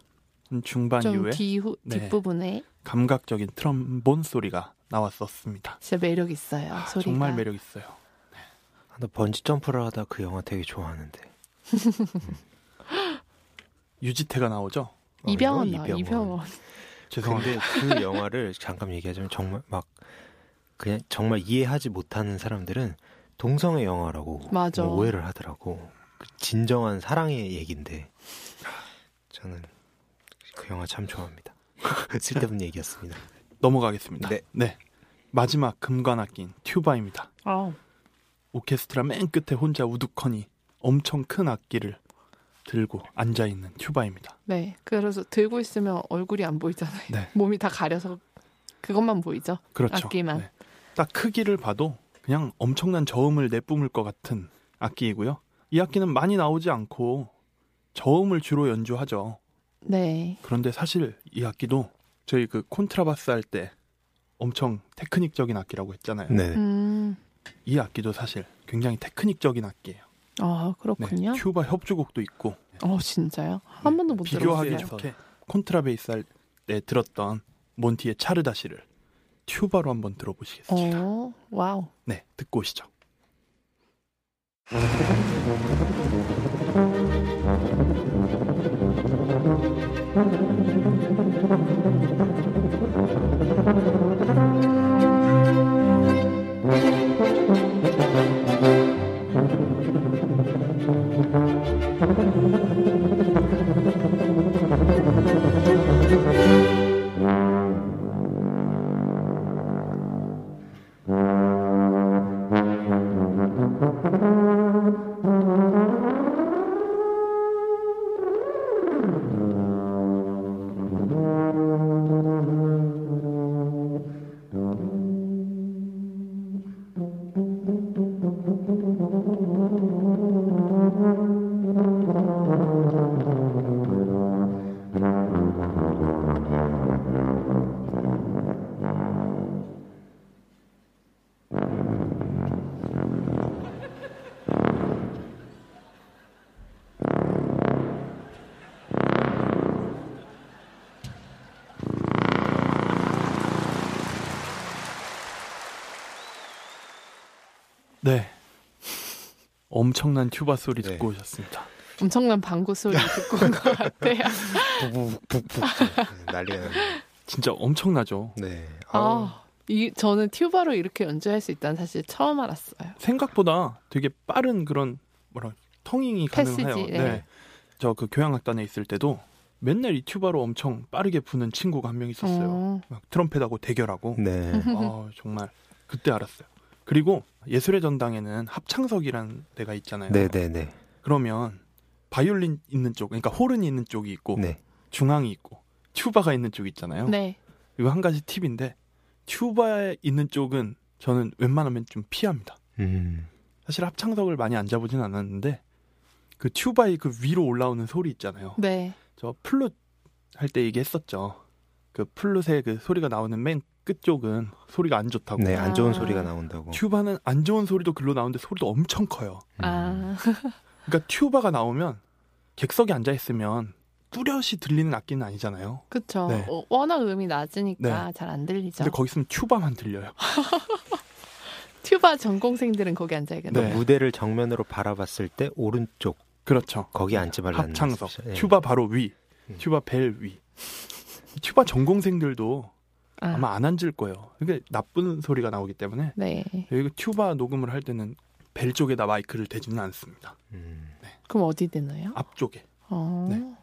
중반 좀 이후에 뒤후, 네. 뒷부분에 감각적인 트럼본 소리가 나왔었습니다. 진짜 매력 있어요. 아, 소리가. 정말 매력 있어요. 아, 나 번지 점프를 하다 그 영화 되게 좋아하는데. 유지태가 나오죠? 이병헌 어, 나와. 이병헌. 죄송합니다. 근데 그 영화를 잠깐 얘기하자면 정말 막 그냥 정말 이해하지 못하는 사람들은 동성애 영화라고 맞아. 뭐 오해를 하더라고. 그 진정한 사랑의 얘기인데 저는 그 영화 참 좋아합니다. 쓸데없는 얘기였습니다. 넘어가겠습니다. 네. 마지막 금관 악기인 튜바입니다. 아, 오케스트라 맨 끝에 혼자 우두커니 엄청 큰 악기를 들고 앉아 있는 튜바입니다. 네. 그래서 들고 있으면 얼굴이 안 보이잖아요. 네. 몸이 다 가려서 그것만 보이죠. 그렇죠. 악기만. 네. 딱 크기를 봐도 그냥 엄청난 저음을 내뿜을 것 같은 악기이고요. 이 악기는 많이 나오지 않고 저음을 주로 연주하죠. 네. 그런데 사실 이 악기도 저희 그 콘트라바스 할 때 엄청 테크닉적인 악기라고 했잖아요. 네. 음. 이 악기도 사실 굉장히 테크닉적인 악기예요. 아, 그렇군요. 네, 튜바 협주곡도 있고 어, 진짜요? 한 번도 못 비교하기 들어봤어요. 좋게 콘트라베이스 할 때 들었던 몬티의 차르다시를 튜바로 한번 들어보시겠습니다. 어, 와우. 네, 듣고 오시죠. 네. 엄청난 튜바 소리 네. 듣고 오셨습니다. 엄청난 방구 소리 듣고 온 것 같아요. 북북북북 난리가 나네. 진짜 엄청나죠. 네. 아우, 아, 이 저는 튜바로 이렇게 연주할 수 있다는 사실 처음 알았어요. 생각보다 되게 빠른 그런 뭐라 패시지, 가능해요. 네. 네. 저 그 교향악단에 있을 때도 맨날 이 튜바로 엄청 빠르게 부는 친구가 한 명 있었어요. 어, 막 트럼펫하고 대결하고. 네. 아, 정말 그때 알았어요. 그리고 예술의 전당에는 합창석이라는 데가 있잖아요. 네, 네, 네. 그러면 바이올린 있는 쪽, 그러니까 호른이 있는 쪽이 있고 네. 중앙이 있고 튜바가 있는 쪽이 있잖아요. 네. 이거 한 가지 팁인데 튜바에 있는 쪽은 저는 웬만하면 좀 피합니다. 음. 사실 합창석을 많이 앉아보진 않았는데 그 튜바의 그 위로 올라오는 소리 있잖아요. 네. 저 플룻 할 때 얘기했었죠. 그 플룻의 그 소리가 나오는 맨 끝쪽은 소리가 안 좋다고. 네, 안 좋은 아. 소리가 나온다고. 튜바는 안 좋은 소리도 글로 나오는데 소리도 엄청 커요. 음. 아, 그러니까 튜바가 나오면 객석에 앉아 있으면 뚜렷이 들리는 악기는 아니잖아요. 그쵸. 네. 어, 워낙 음이 낮으니까 잘안 들리죠. 근데 거기 있으면 튜바만 들려요. 튜바 전공생들은 거기 앉아야겠네요. 네. 무대를 정면으로 바라봤을 때 오른쪽 그렇죠. 거기 앉지 말라는 합창석? 예. 튜바 바로 위, 음. 튜바 벨 위. 튜바 전공생들도 아, 아마 안 앉을 거예요. 이게 나쁜 소리가 나오기 때문에 네. 여기 튜바 녹음을 할 때는 벨 쪽에다 마이크를 대지는 않습니다. 음. 그럼 어디 되나요? 앞쪽에 어, 네.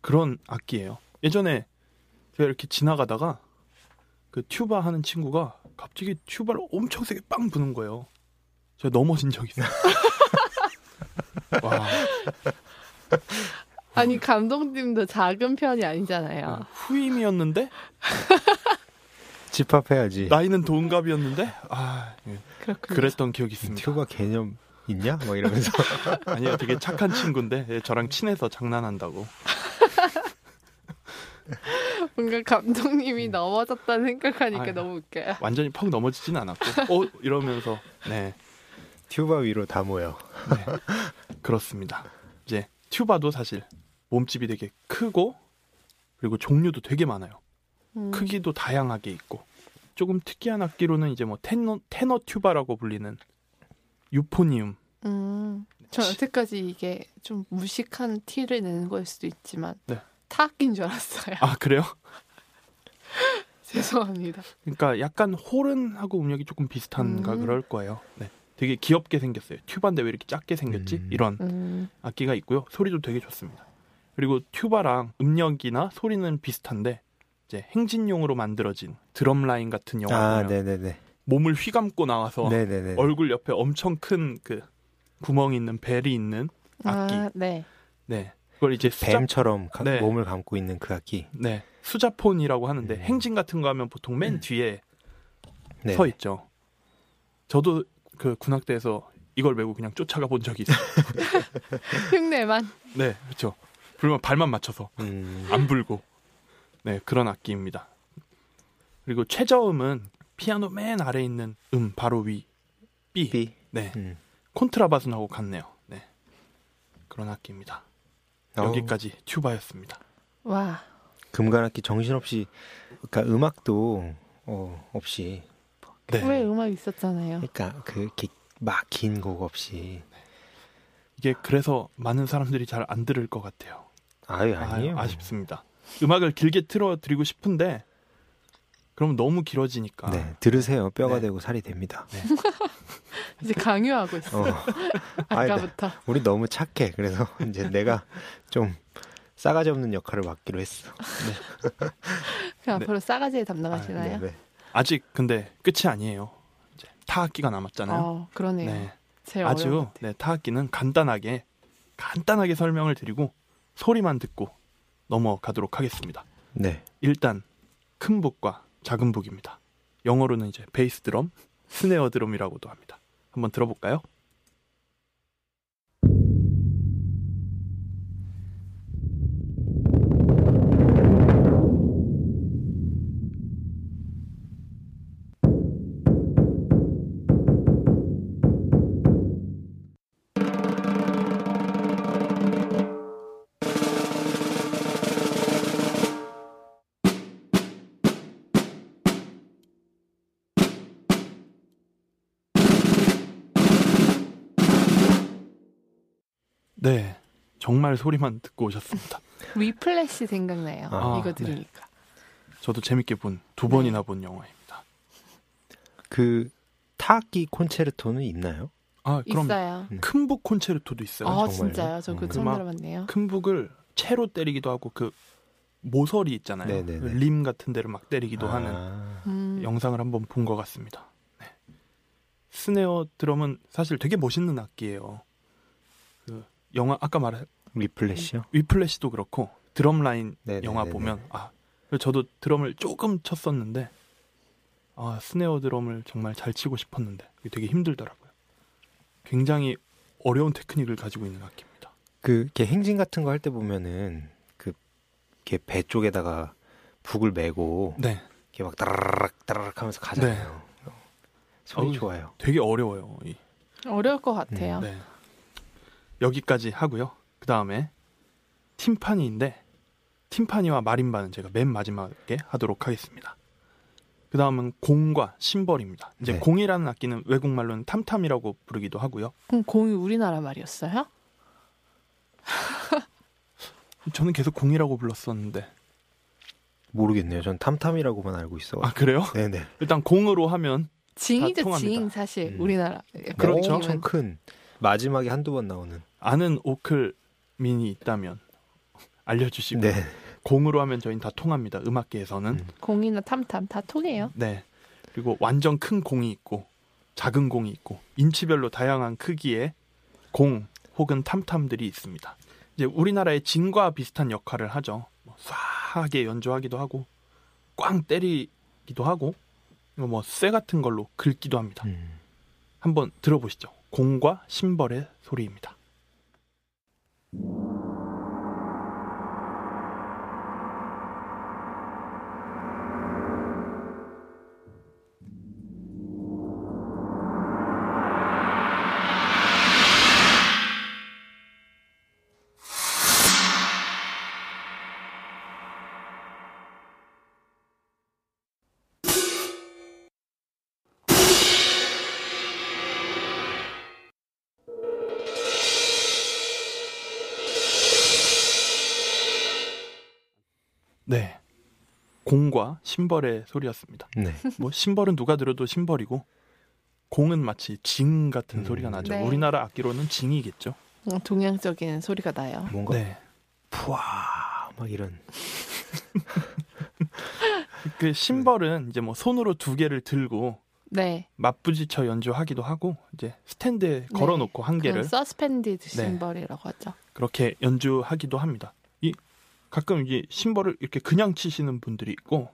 그런 악기예요. 예전에 제가 이렇게 지나가다가 그 튜바 하는 친구가 갑자기 튜바를 엄청 세게 빵 부는 거예요. 제가 넘어진 적이 있어요. 와, 아니 감독님도 작은 편이 아니잖아요. 후임이었는데 집합해야지. 나이는 동갑이었는데 아 예, 그렇군요. 그랬던 기억이 있습니다. 튜바 개념 있냐? 막 이러면서. 아니요, 되게 착한 친구인데 예, 저랑 친해서 장난한다고. 뭔가 감독님이 넘어졌다는 생각하니까 아유. 너무 웃겨요. 완전히 퍽 넘어지진 않았고, 어 이러면서 네 튜바 위로 다 모여. 그렇습니다. 이제 튜바도 사실 몸집이 되게 크고 그리고 종류도 되게 많아요. 음. 크기도 다양하게 있고 조금 특이한 악기로는 이제 뭐 테너 테너 튜바라고 불리는 유포니움. 음. 전 여태까지 이게 좀 무식한 티를 내는 거일 수도 있지만 네. 타악기인 줄 알았어요. 아 그래요? 죄송합니다. 그러니까 약간 홀은하고 음역이 조금 비슷한가 음. 그럴 거예요. 네. 되게 귀엽게 생겼어요. 튜바인데 왜 이렇게 작게 생겼지? 음. 이런 음. 악기가 있고요. 소리도 되게 좋습니다. 그리고 튜바랑 음역이나 소리는 비슷한데 이제 행진용으로 만들어진 드럼 라인 같은 영화 아, 보면 네네네. 몸을 휘감고 나와서 네네네. 얼굴 옆에 엄청 큰 그 구멍이 있는 벨이 있는 악기. 아, 네. 네. 그걸 이제 수자 뱀처럼 가- 네. 몸을 감고 있는 그 악기. 네. 수자폰이라고 하는데 음. 행진 같은 거 하면 보통 맨 뒤에 네. 서 있죠. 저도 그 군악대에서 이걸 메고 그냥 쫓아가 본 적이 있어요. 흉내만. 네, 그렇죠. 불면 발만 맞춰서 음, 안 불고. 네, 그런 악기입니다. 그리고 최저음은 피아노 맨 아래 있는 음 바로 위 B. B. 네, 음. 콘트라바스하고 같네요. 네, 그런 악기입니다. 어우, 여기까지 튜바였습니다. 와. 금관악기 정신없이 그러니까 음악도 어, 없이 네, 왜 음악 있었잖아요. 그러니까 그막 긴곡 없이 이게 그래서 많은 사람들이 잘 안 들을 것 같아요. 아유 아니에요. 아, 쉽습니다 음악을 길게 틀어드리고 싶은데 그럼 너무 길어지니까. 네 들으세요. 뼈가 네. 되고 살이 됩니다. 이제 강요하고 있어. 어. 아까부터. 우리 너무 착해. 그래서 이제 내가 좀 싸가지 없는 역할을 맡기로 했어. 그럼 네. 앞으로 싸가지에 담당하시나요? 네, 네. 아직 근데 끝이 아니에요. 이제 타악기가 남았잖아요. 어, 그러네요. 네. 아주. 네, 타악기는 간단하게 간단하게 설명을 드리고 소리만 듣고 넘어가도록 하겠습니다. 네. 일단 큰 북과 작은 북입니다. 영어로는 이제 베이스 드럼, 스네어 드럼이라고도 합니다. 한번 들어볼까요? 정말 소리만 듣고 오셨습니다. 위플래시 생각나요. 아, 이거 네. 들으니까. 저도 재밌게 본두 네. 번이나 본 영화입니다. 그 타악기 콘체르토는 있나요? 아, 그럼 있어요. 큰북 콘체르토도 있어요. 아, 정말요? 진짜요? 저 그거 음. 처음 들어봤네요. 큰 북을 채로 때리기도 하고 그 모서리 있잖아요. 네네네. 그림 같은 데를 막 때리기도 아, 하는 음. 영상을 한번 본 것 같습니다. 네. 스네어 드럼은 사실 되게 멋있는 악기예요. 그 영화 아까 말한 리플래시요? 위플래시도 그렇고 드럼 라인 네네네네. 영화 보면 아 저도 드럼을 조금 쳤었는데 아 스네어 드럼을 정말 잘 치고 싶었는데 그게 되게 힘들더라고요. 굉장히 어려운 테크닉을 가지고 있는 악기입니다. 그 이렇게 행진 같은 거 할 때 보면은 그 이렇게 배 쪽에다가 북을 메고 네, 이렇게 막 따라락 따라락 하면서 가잖아요. 소리 어우, 좋아요. 되게 어려워요. 이 어려울 것 같아요. 네. 여기까지 하고요. 그 다음에 팀파니인데 팀파니와 마림바는 제가 맨 마지막에 하도록 하겠습니다. 그 다음은 공과 심벌입니다. 이제 네. 공이라는 악기는 외국말로는 탐탐이라고 부르기도 하고요. 그럼 공이 우리나라 말이었어요? 저는 계속 공이라고 불렀었는데 모르겠네요. 전 탐탐이라고만 알고 있어. 아 그래요? 네네. 일단 공으로 하면 징이죠. 징 사실 음. 우리나라. 그렇죠. 엄청 큰 마지막에 한두 번 나오는. 아는 오클 민이 있다면 알려주시고 네. 공으로 하면 저희는 다 통합니다. 음악계에서는 음. 공이나 탐탐 다 통해요. 네. 그리고 완전 큰 공이 있고 작은 공이 있고 인치별로 다양한 크기의 공 혹은 탐탐들이 있습니다. 이제 우리나라의 진과 비슷한 역할을 하죠. 뭐 쏴하게 연주하기도 하고 꽝 때리 하기도 하고 뭐쇠 같은 걸로 긁기도 합니다. 음. 한번 들어보시죠. 공과 심벌의 소리입니다. 네. 공과 심벌의 소리였습니다. 네. 뭐 심벌은 누가 들어도 심벌이고 공은 마치 징 같은 음. 소리가 나죠. 네. 우리나라 악기로는 징이겠죠. 음, 동양적인 소리가 나요. 뭔가 네. 푸아 막 이런. 그 심벌은 이제 뭐 손으로 두 개를 들고 네. 맞부딪혀 연주하기도 하고 이제 스탠드에 걸어놓고 한 개를 서스펜디드 네. 심벌이라고 하죠. 그렇게 연주하기도 합니다. 이 가끔 이제 심벌을 이렇게 그냥 치시는 분들이 있고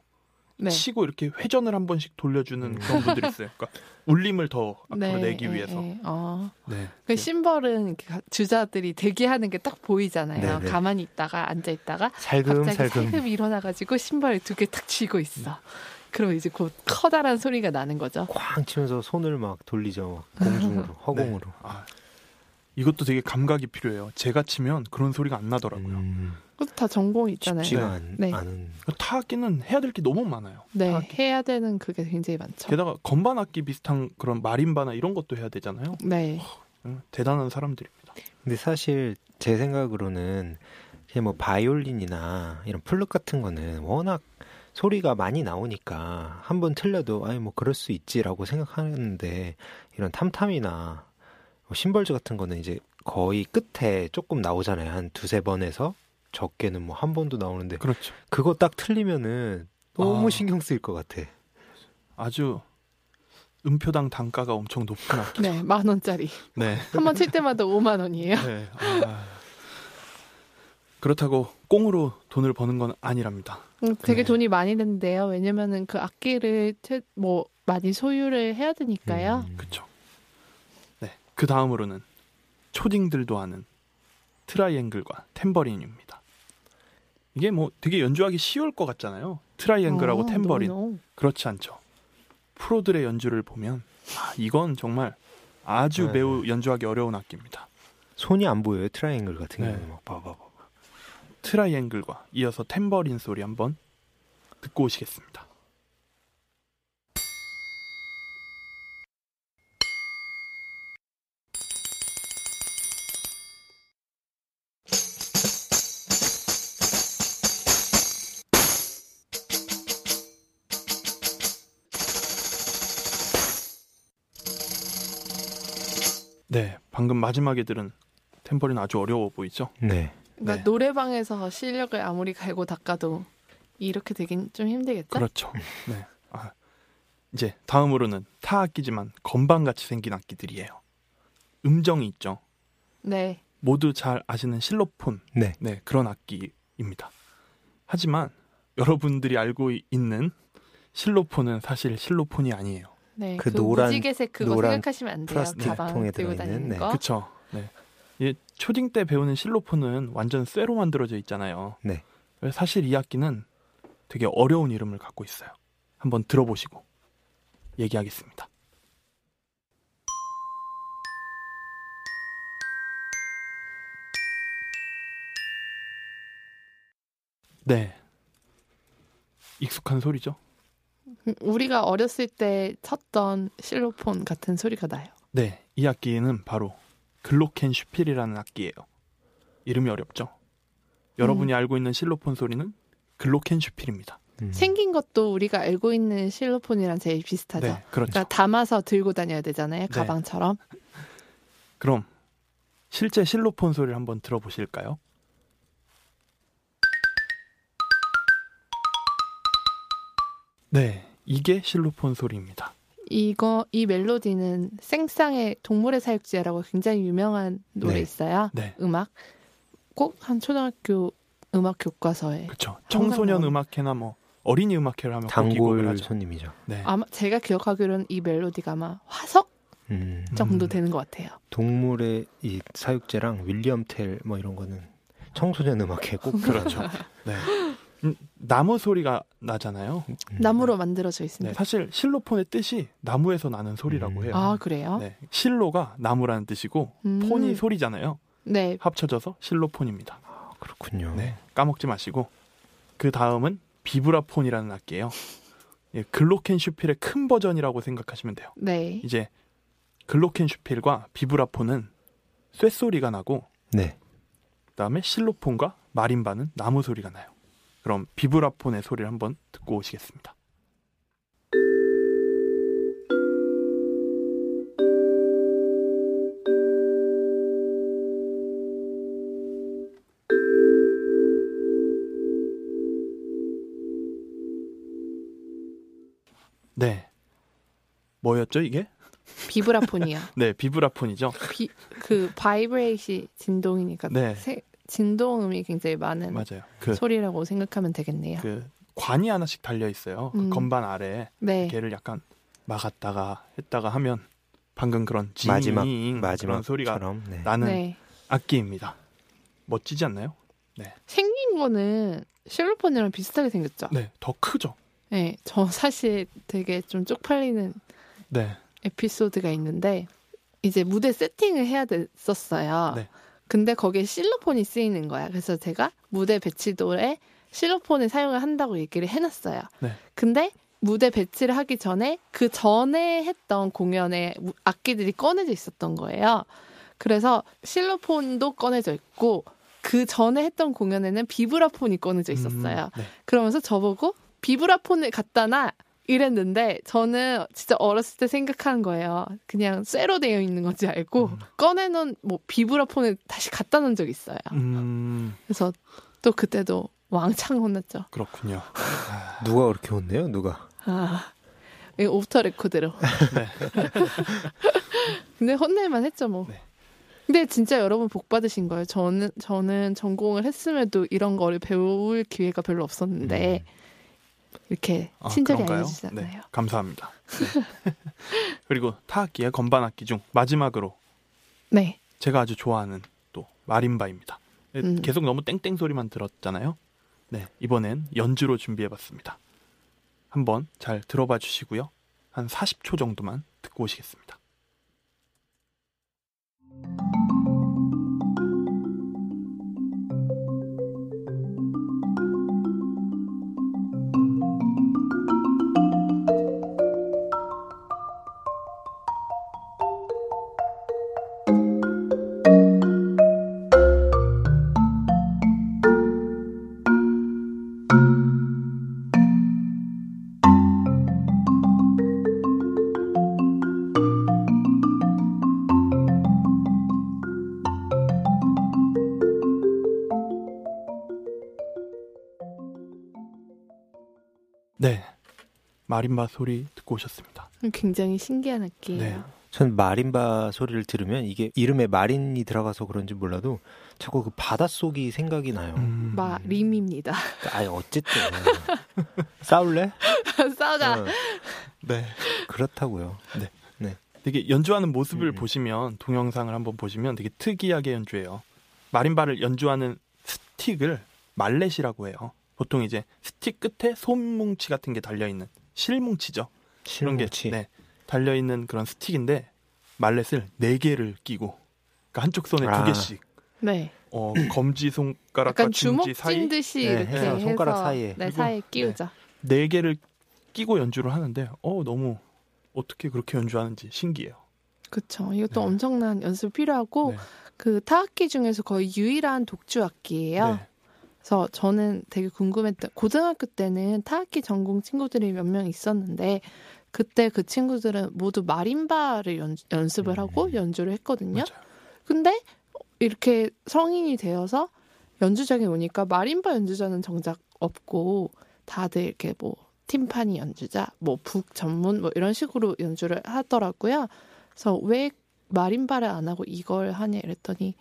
네. 치고 이렇게 회전을 한 번씩 돌려주는 음. 그런 분들이 있어요. 그러니까 울림을 더 앞으로 내기 예, 위해서. 예. 어. 네. 그 심벌은 주자들이 대기하는 게 딱 보이잖아요. 네, 네. 가만히 있다가 앉아 있다가 살금 갑자기 살금. 살금 일어나가지고 신발 두개 탁 쥐고 있어. 그럼 이제 곧 커다란 소리가 나는 거죠. 쾅 치면서 손을 막 돌리죠. 막 공중으로 허공으로. 아, 이것도 되게 감각이 필요해요. 제가 치면 그런 소리가 안 나더라고요. 음, 그것도 다 전공이 있잖아요. 쉽지가 네. 않, 네. 않은. 타악기는 해야 될 게 너무 많아요. 네, 타악기. 해야 되는 그게 굉장히 많죠. 게다가 건반 악기 비슷한 그런 마림바나 이런 것도 해야 되잖아요. 네, 응, 대단한 사람들입니다. 근데 사실 제 생각으로는 그냥 뭐 바이올린이나 이런 플룻 같은 거는 워낙 소리가 많이 나오니까 한 번 틀려도 아니 뭐 그럴 수 있지라고 생각하는데 이런 탐탐이나 뭐 심벌즈 같은 거는 이제 거의 끝에 조금 나오잖아요. 한 두세 번에서 적게는 뭐 한 번도 나오는데 그렇죠. 그거 딱 틀리면은 너무 아. 신경 쓰일 것 같아. 아주 음표당 단가가 엄청 높은 악기. 네, 만 원짜리 네. 한 번 칠 때마다 5만 원이에요. 네. 아. 그렇다고 꽁으로 돈을 버는 건 아니랍니다. 음, 되게 네. 돈이 많이 드는데요. 왜냐면은 그 악기를 채- 뭐 많이 소유를 해야 되니까요. 음. 그렇죠. 네. 그 다음으로는 초딩들도 아는 트라이앵글과 템버린입니다. 이게 뭐 되게 연주하기 쉬울 것 같잖아요. 트라이앵글하고 어, 템버린. 너무, 그렇지 않죠. 프로들의 연주를 보면 아, 이건 정말 아주 네. 매우 연주하기 어려운 악기입니다. 손이 안 보여요. 트라이앵글 같은 네. 경우는 막 봐봐봐. 트라이앵글과 이어서 템버린 소리 한번 듣고 오시겠습니다. 방금 마지막에 들은 템버린 아주 어려워 보이죠? 네. 그러니까 네. 노래방에서 실력을 아무리 갈고 닦아도 이렇게 되긴 좀 힘들겠죠? 그렇죠. 네. 아, 이제 다음으로는 타 악기지만 건반같이 생긴 악기들이에요. 음정이 있죠. 네, 모두 잘 아시는 실로폰. 네. 네, 그런 악기입니다. 하지만 여러분들이 알고 있는 실로폰은 사실 실로폰이 아니에요. 네. 그 그, 노란- 무지개색 그거 노란 생각하시면 안 돼요. 플라스틱 가방 통에 들고 들어있는, 다니는 네. 거. 그쵸? 네. 이 초딩 때 배우는 실로폰은 완전 쇠로 만들어져 있잖아요. 네. 사실 이 악기는 되게 어려운 이름을 갖고 있어요. 한번 들어보시고 얘기하겠습니다. 네. 익숙한 소리죠? 우리가 어렸을 때 쳤던 실로폰 같은 소리가 나요. 네. 이 악기는 바로 글로켄 슈필이라는 악기예요. 이름이 어렵죠? 여러분이 알고 있는 실로폰 소리는 글로켄 슈필입니다. 음. 생긴 것도 우리가 알고 있는 실로폰이랑 제일 비슷하죠. 네, 그렇죠. 그러니까 담아서 들고 다녀야 되잖아요. 네. 가방처럼. 그럼 실제 실로폰 소리를 한번 들어보실까요? 네, 이게 실로폰 소리입니다. 이거 이 멜로디는 생쌍의 동물의 사육지라고 굉장히 유명한 노래 네. 있어요. 네, 음악 꼭 한 초등학교 음악 교과서에 그렇죠. 청소년 음악회나 뭐 어린이 음악회를 하면 단골. 손님이죠. 네. 아마 제가 기억하기로는 이 멜로디가 아마 화석 음, 정도 음. 되는 것 같아요. 동물의 이 사육제랑 윌리엄 텔 뭐 이런 거는 청소년 음악회 꼭 그렇죠. 네. 음, 나무 소리가 나잖아요. 음, 나무로 만들어져 네, 있습니다. 사실 실로폰의 뜻이 나무에서 나는 소리라고 음. 해요. 아 그래요? 네, 실로가 나무라는 뜻이고 음. 폰이 소리잖아요. 네. 합쳐져서 실로폰입니다. 그렇군요. 네, 까먹지 마시고 그 다음은 비브라폰이라는 악기예요. 예, 글로켄슈필의 큰 버전이라고 생각하시면 돼요. 네. 이제 글로켄슈필과 비브라폰은 쇳소리가 나고 네. 그다음에 실로폰과 마림바는 나무 소리가 나요. 그럼 비브라폰의 소리를 한번 듣고 오시겠습니다. 네. 뭐였죠, 이게? 비브라폰이요. 네, 비브라폰이죠. 비, 그 vibrati- 진동이니까 네. 세- 진동음이 굉장히 많은 맞아요. 그, 소리라고 생각하면 되겠네요. 그 관이 하나씩 달려 있어요. 그 음. 건반 아래에 네. 걔를 약간 막았다가 했다가 하면 방금 그런 징 마지막 그런 마지막처럼 소리가 네. 나는 네. 악기입니다. 멋지지 않나요? 생긴 거는 실로폰이랑 비슷하게 생겼죠. 네, 더 크죠. 네. 저 사실 되게 좀 쪽팔리는 네, 에피소드가 있는데 이제 무대 세팅을 해야 됐었어요. 네. 근데 거기에 실로폰이 쓰이는 거야. 그래서 제가 무대 배치도에 실로폰을 사용을 한다고 얘기를 해놨어요. 네. 근데 무대 배치를 하기 전에 그 전에 했던 공연에 무- 악기들이 꺼내져 있었던 거예요. 그래서 실로폰도 꺼내져 있고 그 전에 했던 공연에는 비브라폰이 꺼내져 있었어요. 음, 네. 그러면서 저보고 비브라폰을 갖다 놔 이랬는데 저는 진짜 어렸을 때 생각한 거예요. 그냥 쇠로 되어 있는 건지 알고 음. 꺼내놓은 뭐 비브라폰을 다시 갖다 놓은 적이 있어요. 음, 그래서 또 그때도 왕창 혼났죠. 그렇군요. 아, 누가 그렇게 혼내요? 누가? 아, 이 오프터 레코드로. 네. 근데 혼낼만 했죠 뭐. 네. 근데 진짜 여러분 복 받으신 거예요. 저는 저는 전공을 했음에도 이런 거를 배울 기회가 별로 없었는데 이렇게 아, 친절히 그런가요? 알려주잖아요. 네, 감사합니다. 네. 그리고 타악기의 건반 악기 중 마지막으로 네. 제가 아주 좋아하는 또 마림바입니다. 네, 음. 계속 너무 땡땡 소리만 들었잖아요. 네, 이번엔 연주로 준비해봤습니다. 한번 잘 들어봐 주시고요. 한 40초 정도만 듣고 오시겠습니다. 마림바 소리 듣고 오셨습니다. 굉장히 신기한 악기예요. 네. 전 마린바 소리를 들으면 이게 이름에 마린이 들어가서 그런지 몰라도 자꾸 그 바닷속이 생각이 나요. 음, 마림입니다. 아니 어쨌든 싸울래? 싸우자. 어, 네, 그렇다고요. 되게 연주하는 모습을 음, 음. 보시면 동영상을 한번 보시면 되게 특이하게 연주해요. 마림바를 연주하는 스틱을 말렛이라고 해요. 보통 이제 스틱 끝에 솜뭉치 같은 게 달려 있는 실뭉치죠. 그런 게 실뭉치. 네, 달려 있는 그런 스틱인데 말렛을 네 개를 끼고 그러니까 한쪽 손에 아. 두 개씩 네. 어, 검지 손가락과 약간 중지 주먹 사이 찐 듯이 네, 이렇게 해서 손가락 사이에. 네, 그리고- 사이에 끼우죠. 네 개를 끼고 연주를 하는데 어 너무 어떻게 그렇게 연주하는지 신기해요. 그렇죠. 이것도 네. 엄청난 연습 필요하고 네. 그 타악기 중에서 거의 유일한 독주 악기예요. 네. 그래서 저는 되게 궁금했던 고등학교 때는 타악기 전공 친구들이 몇 명 있었는데 그때 그 친구들은 모두 마림바를 연, 연습을 음. 하고 연주를 했거든요. 맞아요. 근데 이렇게 성인이 되어서 연주장에 오니까 마림바 연주자는 정작 없고 다들 이렇게 뭐 팀파니 연주자, 뭐 북 전문 뭐 이런 식으로 연주를 하더라고요. 그래서 왜 마림바를 안 하고 이걸 하냐 이랬더니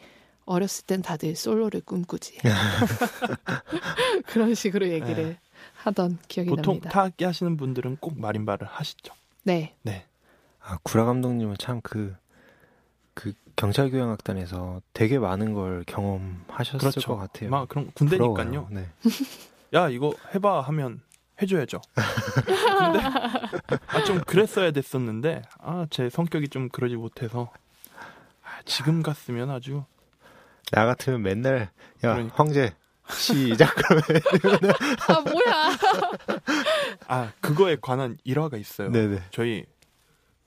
어렸을 땐 다들 솔로를 꿈꾸지. 그런 식으로 얘기를 네. 하던 기억이 보통 납니다. 타악기 하시는 분들은 꼭 마림바를 하시죠. 네. 네. 아, 구라 감독님은 참 그, 그 경찰 교향악단에서 되게 많은 걸 경험하셨을 그렇죠. 것 같아요. 막 그런 군대니까요. 네. 야 이거 해봐 하면 해줘야죠. 근데 아, 좀 그랬어야 됐었는데 아 제 성격이 좀 그러지 못해서 아, 지금 갔으면 아주 나 같으면 맨날, 야, 그러니까. 황제, 시작! 그러면, 아 뭐야? 아 그거에 관한 일화가 있어요. 네네. 저희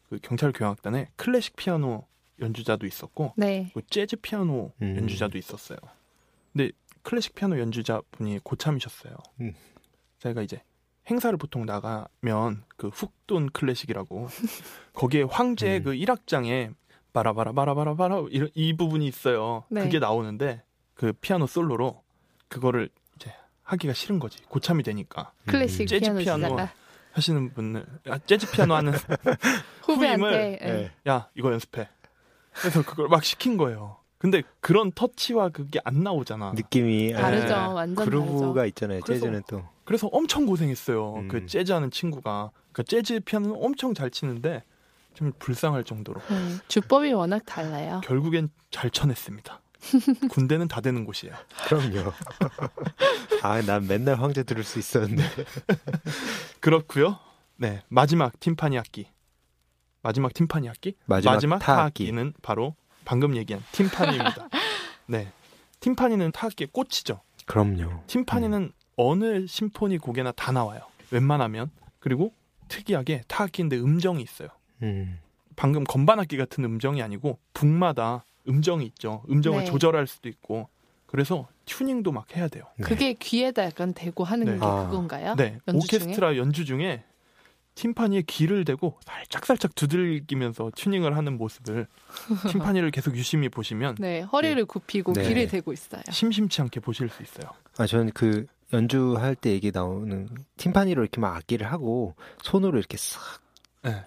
그 경찰 교향악단에 클래식 피아노 연주자도 있었고 네. 그 재즈 피아노 음. 연주자도 있었어요. 근데 클래식 피아노 연주자 분이 고참이셨어요. 음. 제가 이제 행사를 보통 나가면 그 훅돈 클래식이라고 거기에 황제 음. 그 1악장에 바라바라바라바라바라 이, 이 부분이 있어요. 네. 그게 나오는데 그 피아노 솔로로 그거를 이제 하기가 싫은 거지. 고참이 되니까 클래식 재즈 피아노 피아노 하시는 분들 아, 재즈 피아노 하는 후배한테 예. 네. 야 이거 연습해. 그래서 그걸 막 시킨 거예요. 근데 그런 터치와 그게 안 나오잖아. 느낌이, 다르죠. 네. 완전 그루브가 다르죠. 있잖아요. 그래서- 재즈는 또. 그래서 엄청 고생했어요. 음. 그 재즈 하는 친구가 그 재즈 피아노는 엄청 잘 치는데 좀 불쌍할 정도로 네. 주법이 워낙 달라요. 결국엔 잘 쳐냈습니다. 군대는 다 되는 곳이에요. 그럼요. 아, 난 맨날 황제 들을 수 있었는데. 그렇고요. 네 마지막 팀파니 악기. 마지막 팀파니 악기? 마지막 타악기. 타악기 는 바로 방금 얘기한 팀파니입니다. 네, 팀파니는 타악기의 꽃이죠. 그럼요. 팀파니는 어느 심포니 곡에나 다 나와요. 웬만하면 그리고 특이하게 타악기인데 음정이 있어요. 음. 방금 건반악기 같은 음정이 아니고 북마다 음정이 있죠. 음정을 네. 조절할 수도 있고 그래서 튜닝도 막 해야 돼요. 네. 그게 귀에다 약간 대고 하는 네. 게 아. 그건가요? 네, 연주 중에? 오케스트라 연주 중에 팀파니에 귀를 대고 살짝 살짝 두들기면서 튜닝을 하는 모습을 팀파니를 계속 유심히 보시면 네, 허리를 굽히고 네. 귀를 대고 있어요. 심심치 않게 보실 수 있어요. 아, 저는 그 연주할 때 얘기 나오는 팀파니로 이렇게 막 악기를 하고 손으로 이렇게 싹 네.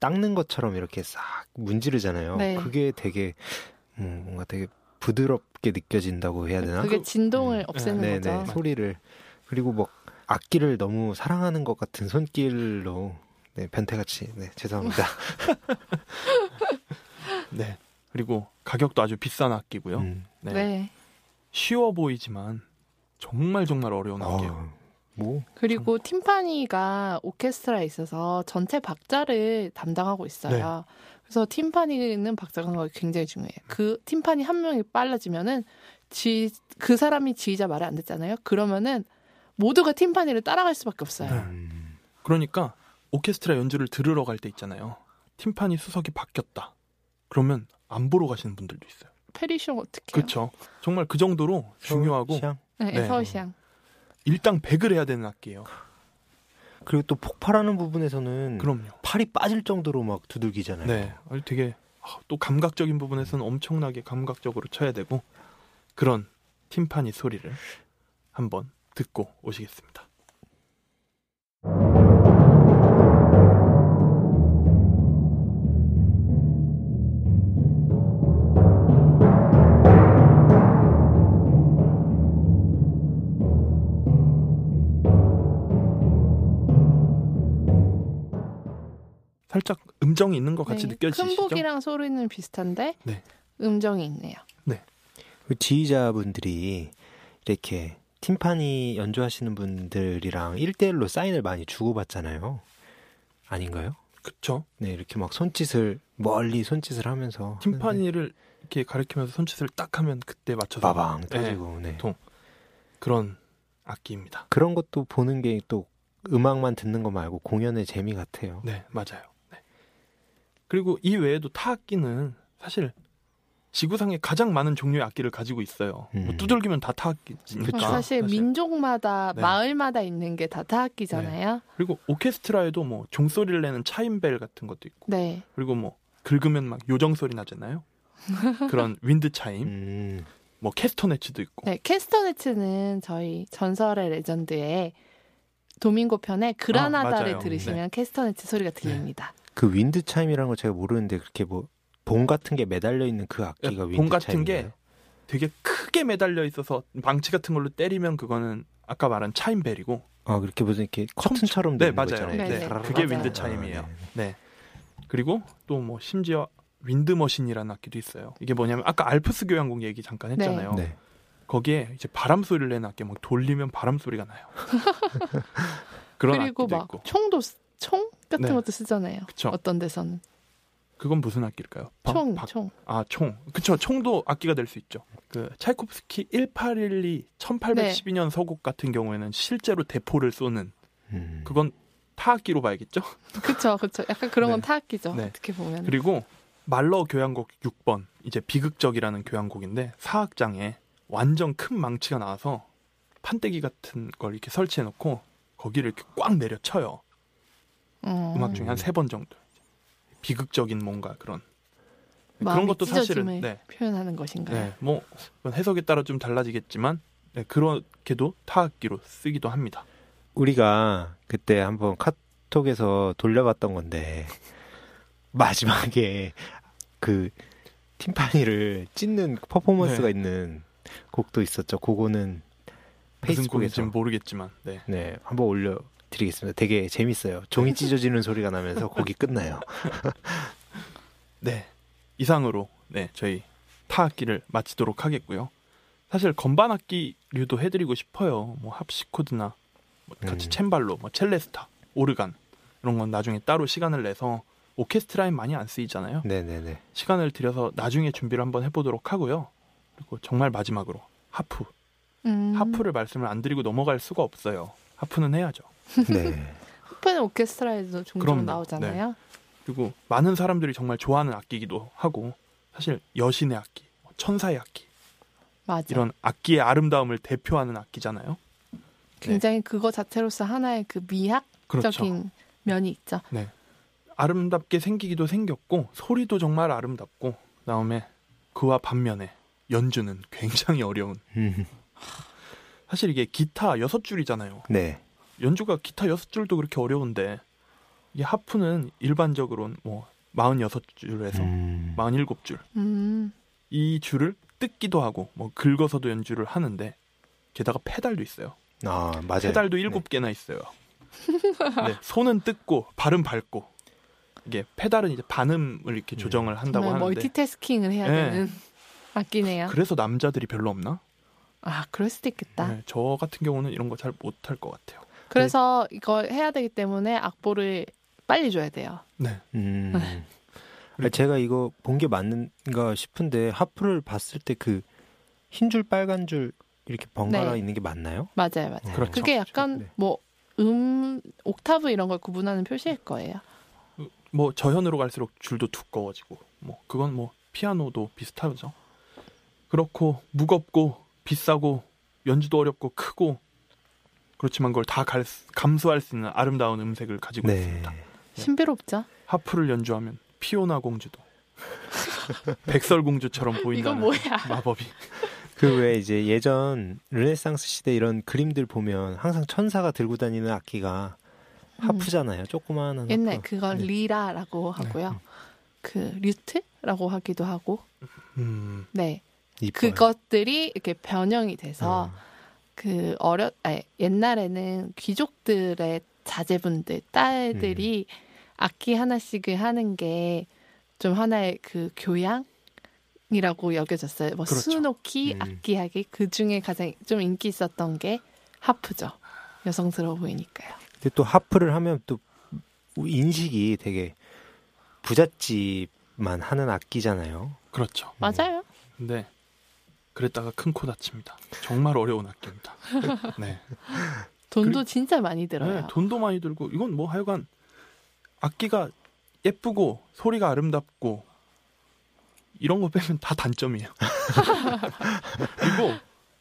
닦는 것처럼 이렇게 싹 문지르잖아요. 네. 그게 되게 음, 뭔가 되게 부드럽게 느껴진다고 해야 되나? 그게 진동을 음. 없애는 네네 거죠. 소리를 그리고 뭐 악기를 너무 사랑하는 것 같은 손길로 네, 변태같이 네 죄송합니다. 네. 그리고 가격도 아주 비싼 악기고요. 음. 네. 네. 쉬워 보이지만 정말 정말 어려운 악기예요. 어, 뭐 그리고 팀파니가 오케스트라에 있어서 전체 박자를 담당하고 있어요. 네. 그래서 팀파니는 박자 감각이 굉장히 중요해요. 그 팀파니 한 명이 빨라지면은 지, 그 사람이 지휘자 말을 안 듣잖아요. 그러면은 모두가 팀파니를 따라갈 수밖에 없어요. 네. 음, 그러니까 오케스트라 연주를 들으러 갈 때 있잖아요. 팀파니 수석이 바뀌었다. 그러면 안 보러 가시는 분들도 있어요. 페리쇼 어떻게? 그렇죠. 정말 그 정도로 중요하고 시향? 네, 네. 서울시향. 일당 100을 해야 되는 악기예요. 그리고 또 폭발하는 부분에서는 그럼요. 팔이 빠질 정도로 막 두들기잖아요. 네. 되게 아, 또 감각적인 부분에서는 엄청나게 감각적으로 쳐야 되고 그런 팀파니 소리를 한번 듣고 오시겠습니다. 살짝 음정이 있는 것 같이 네, 느껴지시죠? 큰 복이랑 소리는 비슷한데 네. 음정이 있네요. 그 지휘자분들이 이렇게 팀파니 연주하시는 분들이랑 1대1로 사인을 많이 주고받잖아요. 아닌가요? 그쵸. 네, 이렇게 막 손짓을 멀리 손짓을 하면서 하는데 팀파니를 이렇게 가리키면서 손짓을 딱 하면 그때 맞춰서 빠방 네, 터지고 네. 통. 그런 악기입니다. 그런 것도 보는 게 또 음악만 듣는 거 말고 공연의 재미 같아요. 네, 맞아요. 네. 그리고 이 외에도 타악기는 사실 지구상에 가장 많은 종류의 악기를 가지고 있어요. 뭐 음. 두들기면 다 타악기니까. 그쵸. 사실 민족마다 네. 마을마다 있는 게 다 타악기잖아요. 그리고 오케스트라에도 뭐 종소리를 내는 차임벨 같은 것도 있고, 네. 그리고 뭐 긁으면 막 요정 소리 나잖아요. 그런 윈드 차임, 음, 뭐 캐스터네츠도 있고. 네, 캐스터네츠는 저희 전설의 legend의 도밍고 편의 그라나다를 맞아요. 들으시면 캐스터네츠 소리가 들립니다. 그 wind chime이라는 거 제가 모르는데 그렇게 뭐 봉 같은 게 매달려 있는 그 악기가 wind 봉 같은 게 chime이에요? 되게 크게 매달려 있어서 망치 같은 걸로 때리면 그거는 아까 말한 차임벨이고 아 그렇게 무슨 이렇게 커튼처럼 네, 되는 거 맞아요. 있잖아요. 네, 네. 그게. wind chime이에요. 아, 네. 네. 그리고 또 뭐 심지어 윈드 머신이라는 악기도 있어요. 이게 뭐냐면 아까 알프스 교향곡 얘기 잠깐 했잖아요. 네. 거기에 이제 바람 소리를 내는 악기 막 돌리면 바람 소리가 나요. 그런 그리고 악기도 막 있고. 총도 쓰- 총 같은 네. 것도 쓰잖아요. 그쵸. 어떤 데서는 그건 무슨 악기일까요? 박- 총, 박- 총. 아, 총. 그쵸. 총도 악기가 될 수 있죠. 그 차이코프스키 1812 1812년 서곡 같은 경우에는 실제로 대포를 쏘는 음. 그건 타악기로 봐야겠죠. 그쵸, 그쵸. 약간 그런 건 네. 타악기죠. 네. 어떻게 보면. 그리고 말러 교향곡 6번 이제 비극적이라는 교향곡인데 사악장에 완전 큰 망치가 나와서 판때기 같은 걸 이렇게 설치해 놓고 거기를 이렇게 꽉 내려쳐요. 어, 음악 중에 한 세 번 정도. 비극적인 뭔가 그런 그런 마음이 것도 사실은 네. 표현하는 것인가요? 네, 뭐 해석에 따라 좀 달라지겠지만 네, 그렇게도 타악기로 쓰기도 합니다. 우리가 그때 한번 카톡에서 돌려봤던 건데 마지막에 그 팀파니를 찢는 퍼포먼스가 네. 있는 곡도 있었죠. 그거는 무슨 곡인지 페이스북에서 모르겠지만 네. 네 한번 올려 드리겠습니다. 되게 재밌어요. 종이 찢어지는 소리가 나면서 곡이 끝나요. 네. 이상으로 네, 저희 타악기를 마치도록 하겠고요. 사실 건반 악기류도 해드리고 싶어요. 뭐 합시코드나 뭐 같이 음. 챔발로, 뭐 첼레스타, 오르간 이런 건 나중에 따로 시간을 내서 오케스트라엔 많이 안 쓰이잖아요. 네네네. 시간을 들여서 나중에 준비를 한번 해보도록 하고요. 그리고 정말 마지막으로 하프. 음, 하프를 말씀을 안 드리고 넘어갈 수가 없어요. 하프는 해야죠. 네. 하프는 오케스트라에도 종종 그럼요. 네. 나오잖아요. 그리고 많은 사람들이 정말 좋아하는 악기이기도 하고 사실 여신의 악기, 뭐 천사의 악기 맞아. 이런 악기의 아름다움을 대표하는 악기잖아요. 굉장히 그거 자체로서 하나의 그 미학적인 그렇죠. 면이 있죠. 아름답게 생기기도 생겼고 소리도 정말 아름답고 그다음에 그와 반면에 연주는 굉장히 어려운 음, 사실 이게 기타 여섯 줄이잖아요. 네. 연주가 기타 여섯 줄도 그렇게 어려운데 이게 하프는 일반적으로는 뭐 46줄에서 음, 47줄 음, 이 줄을 뜯기도 하고 뭐 긁어서도 연주를 하는데 게다가 페달도 있어요. 아 맞아요. 페달도 네. 일곱 개나 있어요. 네, 손은 뜯고 발은 밟고 이게 페달은 이제 반음을 이렇게 네. 조정을 한다고 하는데 멀티태스킹을 해야 네. 되는 악기네요. 그래서 남자들이 별로 없나? 아, 그럴 수도 있겠다. 네, 저 같은 경우는 이런 거 잘 못할 것 같아요. 그래서 이걸 해야 되기 때문에 악보를 빨리 줘야 돼요. 네, 음. 네. 아, 제가 이거 본 게 맞는가 싶은데 하프를 봤을 때 그 흰 줄 빨간 줄 이렇게 번갈아 네. 있는 게 맞나요? 맞아요, 맞아요. 그렇죠. 그게 약간 네. 뭐 음, 옥타브 이런 걸 구분하는 표시일 거예요. 뭐 저현으로 갈수록 줄도 두꺼워지고 뭐 그건 뭐 피아노도 비슷하죠. 그렇고 무겁고 비싸고 연주도 어렵고 크고 그렇지만 그걸 다갈 수- 감수할 수 있는 아름다운 음색을 가지고 네. 있습니다. 신비롭죠? 하프를 연주하면 피오나 공주도 백설 공주처럼 이건 보인다는 뭐야? 마법이 그 왜 이제 예전 르네상스 시대 이런 그림들 보면 항상 천사가 들고 다니는 악기가 하프잖아요. 조그마한 음. 옛날 하프. 그걸 네. 리라라고 하고요. 그 류트라고 하기도 하고, 음, 네. 이뻐요. 그것들이 이렇게 변형이 돼서 어. 그 어려 아니, 옛날에는 귀족들의 자제분들 딸들이 음. 악기 하나씩을 하는 게 좀 하나의 그 교양 이라고 여겨졌어요. 뭐 그렇죠. 수놓기, 음. 악기하기 그 중에 가장 좀 인기 있었던 게 하프죠. 여성스러워 보이니까요. 근데 또 하프를 하면 또 인식이 되게 부잣집만 하는 악기잖아요. 그렇죠. 맞아요. 근데 그랬다가 큰 코 다칩니다. 정말 어려운 악기입니다. 네. 돈도 진짜 많이 들어요. 네, 돈도 많이 들고 이건 뭐 하여간 악기가 예쁘고 소리가 아름답고 이런 거 빼면 다 단점이에요. 그리고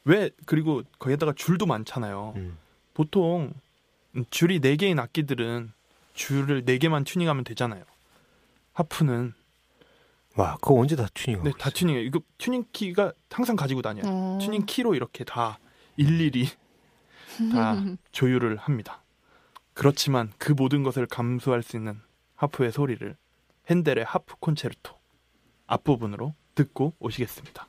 왜 그리고 거기에다가 줄도 많잖아요. 음. 보통 줄이 네 개인 악기들은 줄을 네 개만 튜닝하면 되잖아요. 하프는 와, 그거 언제 다 튜닝? 네, 다 튜닝해요. 이거 튜닝 키가 항상 가지고 다녀요. 어. 튜닝 키로 이렇게 다 일일이 다 조율을 합니다. 그렇지만 그 모든 것을 감수할 수 있는 하프의 소리를 핸델의 하프 콘체르토 앞부분으로 듣고 오시겠습니다.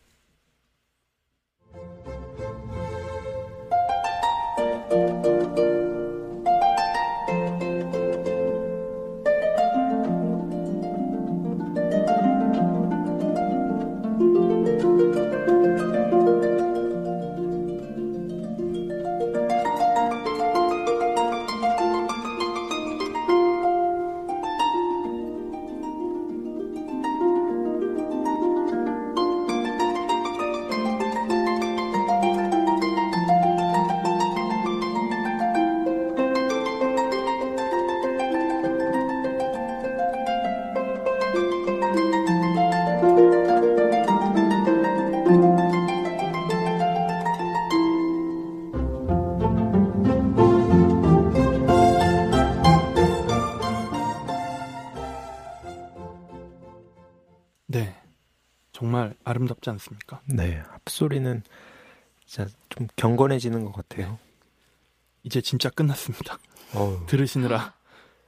아름답지 않습니까? 네, 앞소리는 진짜 좀 경건해지는 것 같아요. 이제 진짜 끝났습니다. 어우, 들으시느라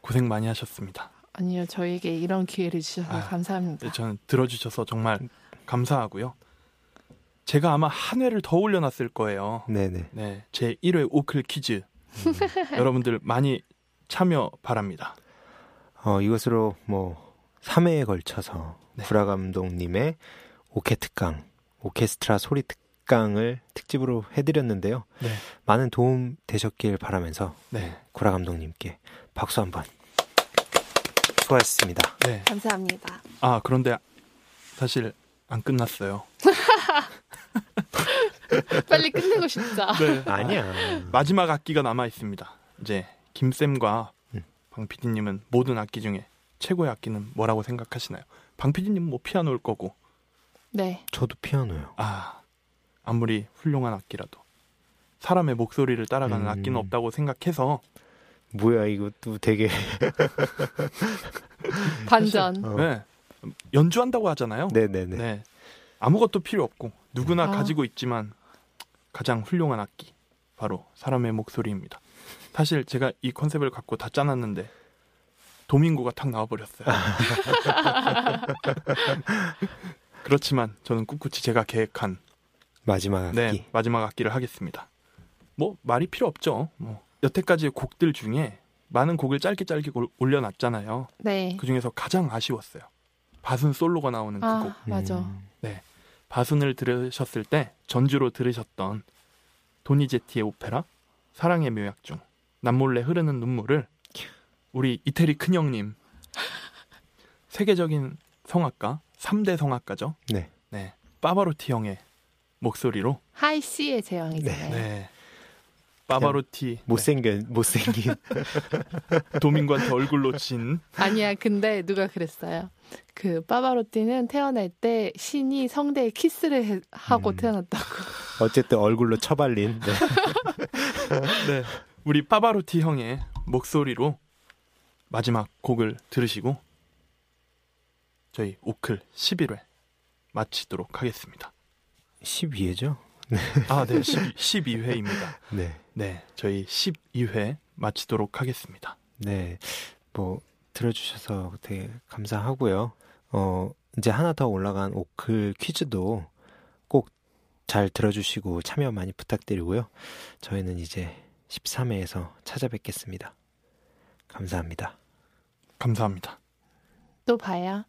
고생 많이 하셨습니다. 아니요, 저에게 이런 기회를 주셔서 아, 감사합니다. 네, 저는 들어주셔서 정말 감사하고요. 제가 아마 한 회를 더 올려놨을 거예요. 네네. 네, 제 1회 오클 퀴즈. 여러분들 많이 참여 바랍니다. 어, 이것으로 뭐 3회에 걸쳐서 네. 구라 감독님의 오케 특강, 오케스트라 소리 특강을 특집으로 해드렸는데요. 네, 많은 도움 되셨길 바라면서 네, 구라 감독님께 박수 한번. 수고하셨습니다. 네. 감사합니다. 아 그런데 사실 안 끝났어요. 빨리 끝내고 싶다. 네. 아니야. 마지막 악기가 남아 있습니다. 이제 김 쌤과 음. 방 PD님은 모든 악기 중에 최고의 악기는 뭐라고 생각하시나요? 방 PD님은 뭐 피아노일 거고, 네. 저도 피아노요. 아 아무리 훌륭한 악기라도 사람의 목소리를 따라가는 음. 악기는 없다고 생각해서 뭐야 이것도 되게 반전. 어. 네, 연주한다고 하잖아요. 네네네. 네. 아무것도 필요 없고 누구나 아. 가지고 있지만 가장 훌륭한 악기 바로 사람의 목소리입니다. 사실 제가 이 컨셉을 갖고 다 짜놨는데 도민고가 탁 나와버렸어요. 그렇지만 저는 꿋꿋이 제가 계획한 마지막 악기. 네, 마지막 악기를 하겠습니다. 뭐 말이 필요 없죠. 뭐 여태까지의 곡들 중에 많은 곡을 짧게 짧게 올- 올려놨잖아요. 네. 그 중에서 가장 아쉬웠어요. 바순 솔로가 나오는 그 곡. 아, 맞아. 음, 바순을 들으셨을 때 전주로 들으셨던 도니제티의 오페라 사랑의 묘약 중 남몰래 흐르는 눈물을 우리 이태리 큰형님 세계적인 성악가 3대 성악가죠. 네. 네. 빠바로티 형의 목소리로 하이 씨의 제왕이잖아요. 네. 빠바로티 못생긴 못생긴 네. 도민구한테 얼굴 놓친 아니야, 근데 누가 그랬어요. 그 빠바로티는 태어날 때 신이 성대에 키스를 해- 하고 음. 태어났다고. 어쨌든 얼굴로 처발린. 네. 네. 우리 빠바로티 형의 목소리로 마지막 곡을 들으시고 저희 오클 11회 마치도록 하겠습니다. 12회죠? 아, 네. 12, 회입니다 네. 네. 저희 12회 마치도록 하겠습니다. 네. 뭐 들어주셔서 되게 감사하고요. 어 이제 하나 더 올라간 오클 퀴즈도 꼭 잘 들어주시고 참여 많이 부탁드리고요. 저희는 이제 13회에서 찾아뵙겠습니다. 감사합니다. 감사합니다. 또 봐요.